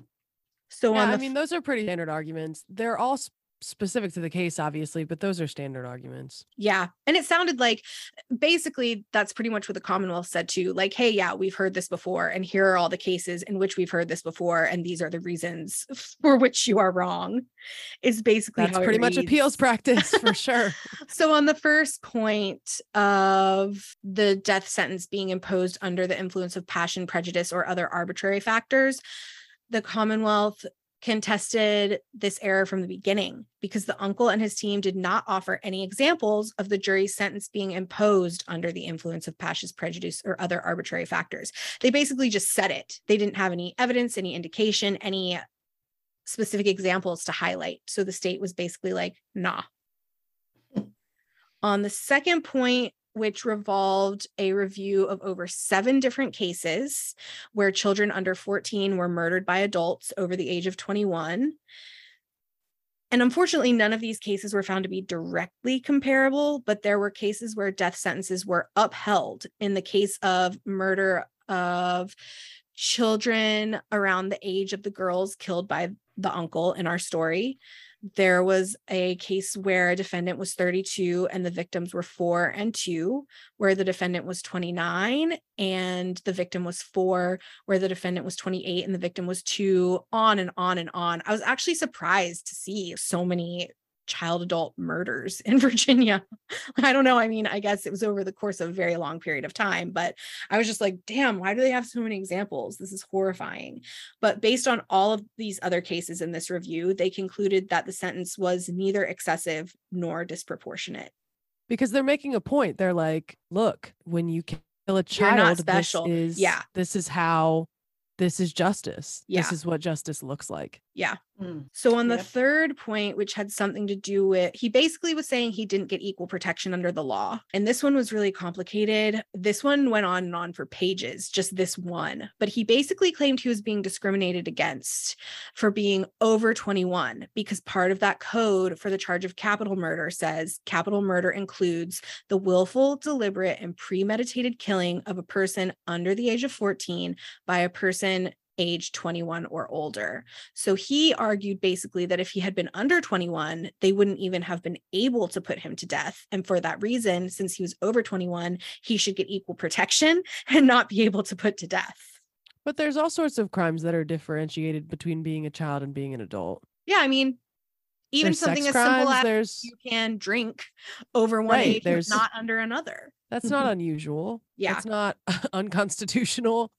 So, yeah, I mean, those are pretty standard arguments. They're all specific to the case obviously but those are standard arguments. Yeah and it sounded like basically that's pretty much what the commonwealth said too like hey yeah we've heard this before and here are all the cases in which we've heard this before and these are the reasons for which you are wrong is basically that's pretty much appeals practice for sure. So on the first point of the death sentence being imposed under the influence of passion prejudice or other arbitrary factors the Commonwealth contested this error from the beginning because the uncle and his team did not offer any examples of the jury's sentence being imposed under the influence of passion prejudice or other arbitrary factors. They basically just said it. They didn't have any evidence, any indication, any specific examples to highlight. So the state was basically like, nah. On the second point, which revolved a review of over seven different cases where children under 14 were murdered by adults over the age of 21. And unfortunately, none of these cases were found to be directly comparable, but there were cases where death sentences were upheld in the case of murder of children around the age of the girls killed by the uncle in our story. There was a case where a defendant was 32 and the victims were four and two, where the defendant was 29 and the victim was four, where the defendant was 28 and the victim was two, on and on and on. I was actually surprised to see so many child adult murders in Virginia. I don't know. I mean, I guess it was over the course of a very long period of time, but I was just like, damn, why do they have so many examples? This is horrifying. But based on all of these other cases in this review, they concluded that the sentence was neither excessive nor disproportionate. Because they're making a point. They're like, look, when you kill a You're child, not this is Yeah. this is how this is justice. Yeah. This is what justice looks like. Yeah. Mm. So on the Yep. third point, which had something to do with, he basically was saying he didn't get equal protection under the law. And this one was really complicated. This one went on and on for pages, just this one. But he basically claimed he was being discriminated against for being over 21 because part of that code for the charge of capital murder says capital murder includes the willful, deliberate, and premeditated killing of a person under the age of 14 by a person age 21 or older. So he argued basically that if he had been under 21, they wouldn't even have been able to put him to death. And for that reason, since he was over 21, he should get equal protection and not be able to put to death. But there's all sorts of crimes that are differentiated between being a child and being an adult. Yeah, I mean, even There's something as simple as there's you can drink over one Right, age, there's- not under another. that's not unusual. Yeah. It's not unconstitutional.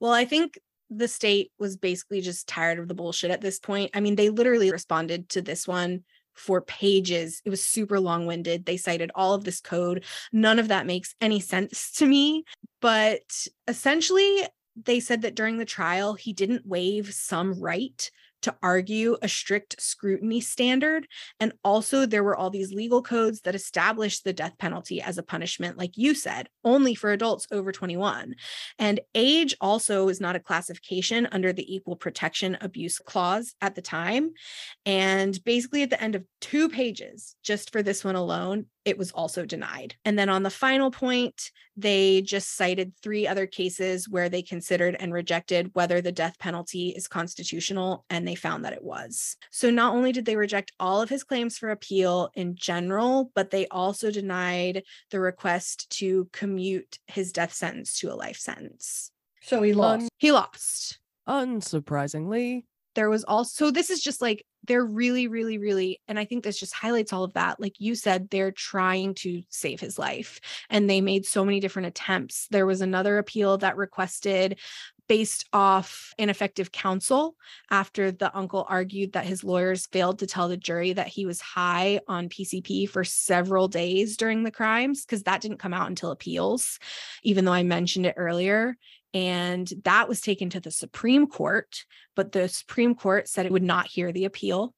Well, I think the state was basically just tired of the bullshit at this point. I mean, they literally responded to this one for pages. It was super long winded. They cited all of this code. None of that makes any sense to me. But essentially, they said that during the trial, he didn't waive some right to argue a strict scrutiny standard. And also, there were all these legal codes that established the death penalty as a punishment, like you said, only for adults over 21. And age also is not a classification under the Equal Protection Abuse Clause at the time. And basically, at the end of two pages, just for this one alone, it was also denied. And then on the final point, they just cited three other cases where they considered and rejected whether the death penalty is constitutional, and they found that it was. So not only did they reject all of his claims for appeal in general, but they also denied the request to commute his death sentence to a life sentence. So he um, lost. He lost. Unsurprisingly. There was also, so this is just like, they're really, really, really, and I think this just highlights all of that. Like you said, they're trying to save his life and they made so many different attempts. There was another appeal that requested based off ineffective counsel after the uncle argued that his lawyers failed to tell the jury that he was high on PCP for several days during the crimes, because that didn't come out until appeals, even though I mentioned it earlier. And that was taken to the Supreme Court, but the Supreme Court said it would not hear the appeal.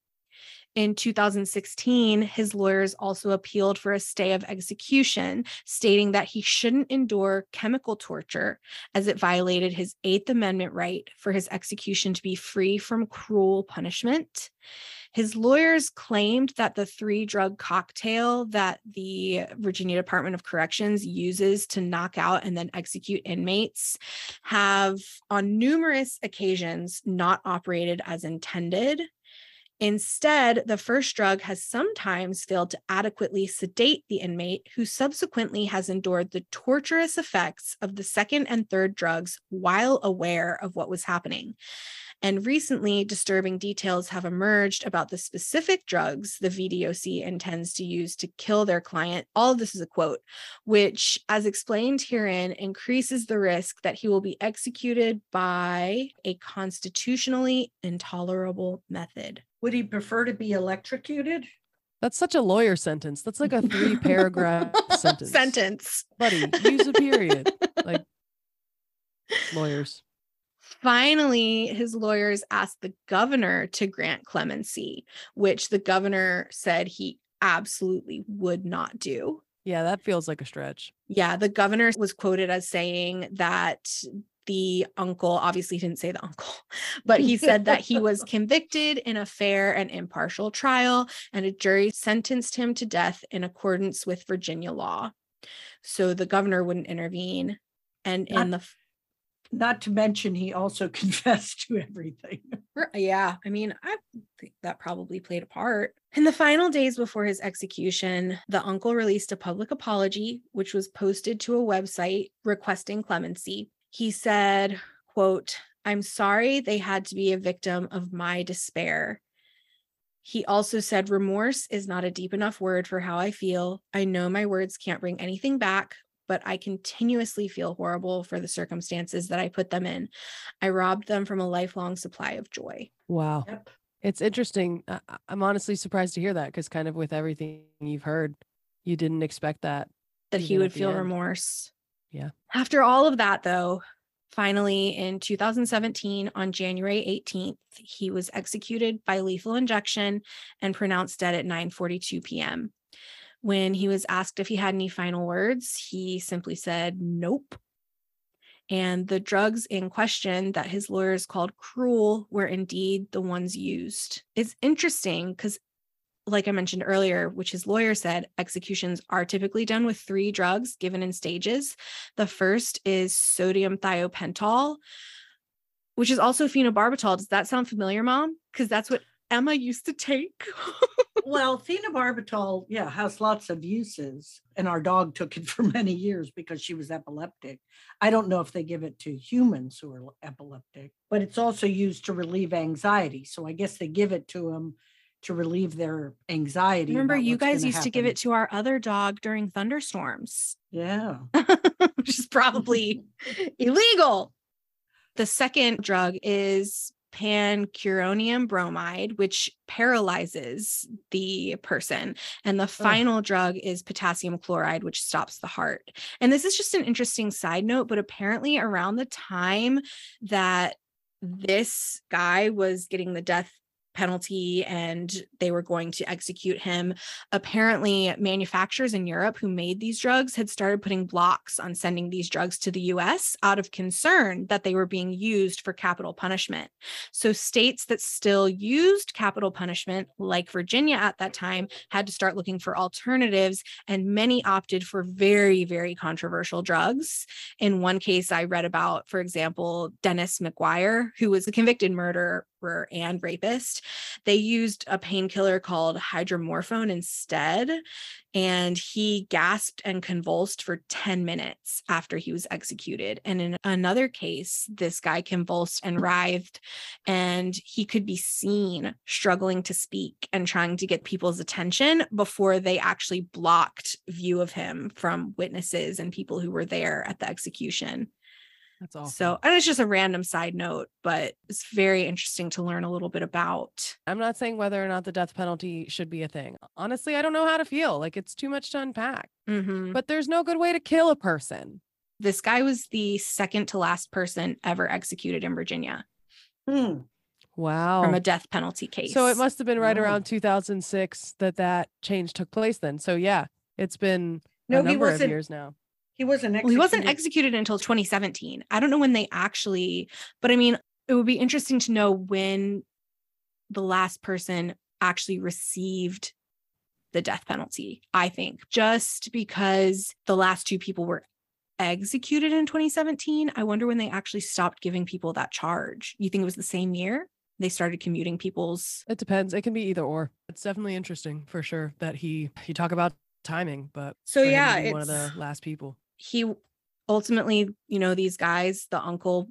In 2016, his lawyers also appealed for a stay of execution, stating that he shouldn't endure chemical torture as it violated his Eighth Amendment right for his execution to be free from cruel punishment. His lawyers claimed that the three drug cocktail that the Virginia Department of Corrections uses to knock out and then execute inmates have on numerous occasions not operated as intended. Instead, the first drug has sometimes failed to adequately sedate the inmate who subsequently has endured the torturous effects of the second and third drugs while aware of what was happening. And recently, disturbing details have emerged about the specific drugs the VDOC intends to use to kill their client. All of this is a quote, which, as explained herein, increases the risk that he will be executed by a constitutionally intolerable method. Would he prefer to be electrocuted? That's such a lawyer sentence. That's like a three paragraph sentence. Sentence. Buddy, use a period. Like lawyers. Finally, his lawyers asked the governor to grant clemency, which the governor said he absolutely would not do. Yeah, that feels like a stretch. Yeah, the governor was quoted as saying that the uncle obviously he didn't say the uncle, but he said that he was convicted in a fair and impartial trial, and a jury sentenced him to death in accordance with Virginia law. So the governor wouldn't intervene. And in the Not to mention, he also confessed to everything. yeah, I mean, I think that probably played a part. In the final days before his execution, the uncle released a public apology, which was posted to a website requesting clemency. He said, quote, I'm sorry they had to be a victim of my despair. He also said, remorse is not a deep enough word for how I feel. I know my words can't bring anything back, but I continuously feel horrible for the circumstances that I put them in. I robbed them from a lifelong supply of joy. Wow. Yep. It's interesting. I- I- I'm honestly surprised to hear that because, kind of, with everything you've heard, you didn't expect that. That he would the feel end. remorse. Yeah. After all of that, though, finally in 2017, on January 18th, he was executed by lethal injection and pronounced dead at 9:42 p.m. When he was asked if he had any final words, he simply said, "Nope." And the drugs in question that his lawyers called cruel were indeed the ones used. It's interesting because like I mentioned earlier, which his lawyer said, executions are typically done with three drugs given in stages. The first is sodium thiopental, which is also phenobarbital. Does that sound familiar, mom? Because that's what Emma used to take. Well, phenobarbital, yeah, has lots of uses. And our dog took it for many years because she was epileptic. I don't know if they give it to humans who are epileptic, but it's also used to relieve anxiety. So I guess they give it to them to relieve their anxiety. Remember, you guys used to give it to our other dog during thunderstorms, Yeah. which is probably illegal. The second drug is pancuronium bromide, which paralyzes the person. And the final drug is potassium chloride, which stops the heart. And this is just an interesting side note, but apparently, around the time that this guy was getting the death penalty and they were going to execute him. Apparently, manufacturers in Europe who made these drugs had started putting blocks on sending these drugs to the US out of concern that they were being used for capital punishment. So, states that still used capital punishment, like Virginia at that time, had to start looking for alternatives, and many opted for very, very controversial drugs. In one case, I read about, for example, Dennis McGuire, who was a convicted murderer and rapist. They used a painkiller called hydromorphone instead. And he gasped and convulsed for 10 minutes after he was executed. And in another case, this guy convulsed and writhed, and he could be seen struggling to speak and trying to get people's attention before they actually blocked view of him from witnesses and people who were there at the execution. That's awful. So, and it's just a random side note, but it's very interesting to learn a little bit about. I'm not saying whether or not the death penalty should be a thing. Honestly, I don't know how to feel. Like it's too much to unpack. Mhm. But there's no good way to kill a person. This guy was the second to last person ever executed in Virginia Hmm. Wow. from a death penalty case. So it must have been right Wow. around 2006 that that change took place then. So yeah, it's been No, a he number of wasn't- years now. He wasn't Well, he wasn't executed- executed until 2017. I don't know when they actually, but I mean, it would be interesting to know when the last person actually received the death penalty. I think just because the last two people were executed in 2017, I wonder when they actually stopped giving people that charge. You think it was the same year? They started commuting people's It depends. It can be either or. It's definitely interesting for sure that he you talk about timing, but So for him to yeah, one of the last people. He ultimately, you know, these guys, the uncle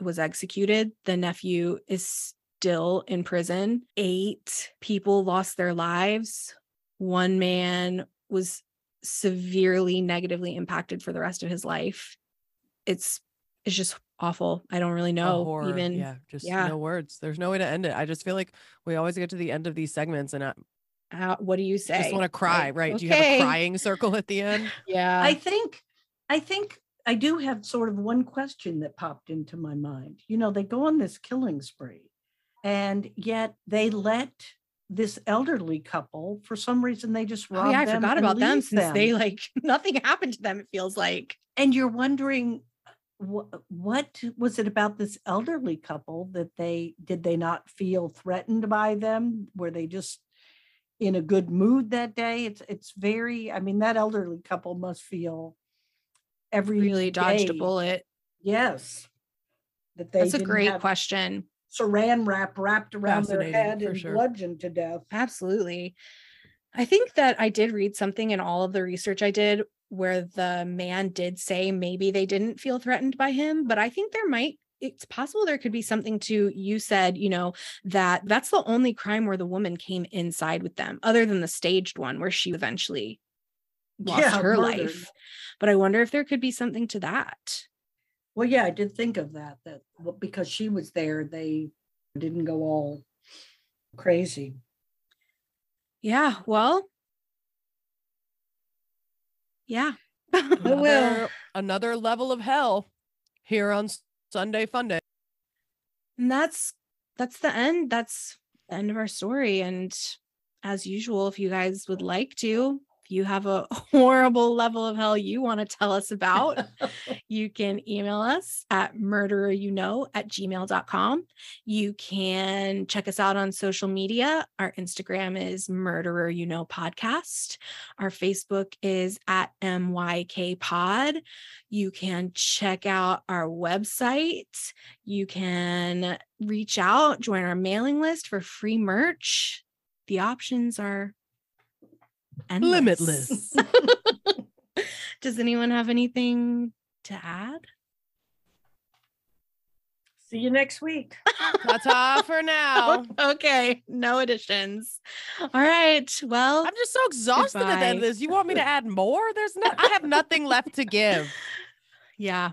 was executed, the nephew is still in prison. Eight people lost their lives. One man was severely negatively impacted for the rest of his life. It's it's just awful. I don't really know horror. even yeah, just yeah. no words. There's no way to end it. I just feel like we always get to the end of these segments and I how, what do you say? just want to cry, Like, right? Do you have a crying circle at the end? Yeah. I think, I think I do have sort of one question that popped into my mind. You know, they go on this killing spree, and yet they let this elderly couple, for some reason, they just rob oh, yeah, I them forgot about them since they like nothing happened to them, it feels like. and you're wondering what what was it about this elderly couple that they did they not feel threatened by them were they just in a good mood that day it's it's very i mean that elderly couple must feel every Really dodged a bullet. yes that they That's a great question. saran wrap wrapped around their head for and sure. bludgeoned to death. Absolutely. I think that I did read something in all of the research I did where the man did say maybe they didn't feel threatened by him, but I think there might it's possible there could be something to you said, you know, that that's the only crime where the woman came inside with them other than the staged one where she eventually lost Yeah, her murdered. life. But I wonder if there could be something to that. Well, yeah, I did think of that. That because she was there, they didn't go all crazy. Yeah, well. Yeah. will. Another, another level of hell here on S- Sunday Fun Day. and that's that's the end that's the end of our story and as usual if you guys would like to if you have a horrible level of hell you want to tell us about you can email us at murdereryouknow at gmail.com you can check us out on social media. Our instagram is murderer you know podcast our facebook is at myk pod. You can check out our website. You can reach out join our mailing list for free merch. The options are endless. Limitless. does anyone have anything to add See you next week. Ta-ta for now. okay no additions all right well I'm just so exhausted at the end of this. You want me to add more? There's no I have nothing left to give. yeah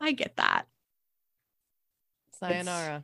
i get that Sayonara.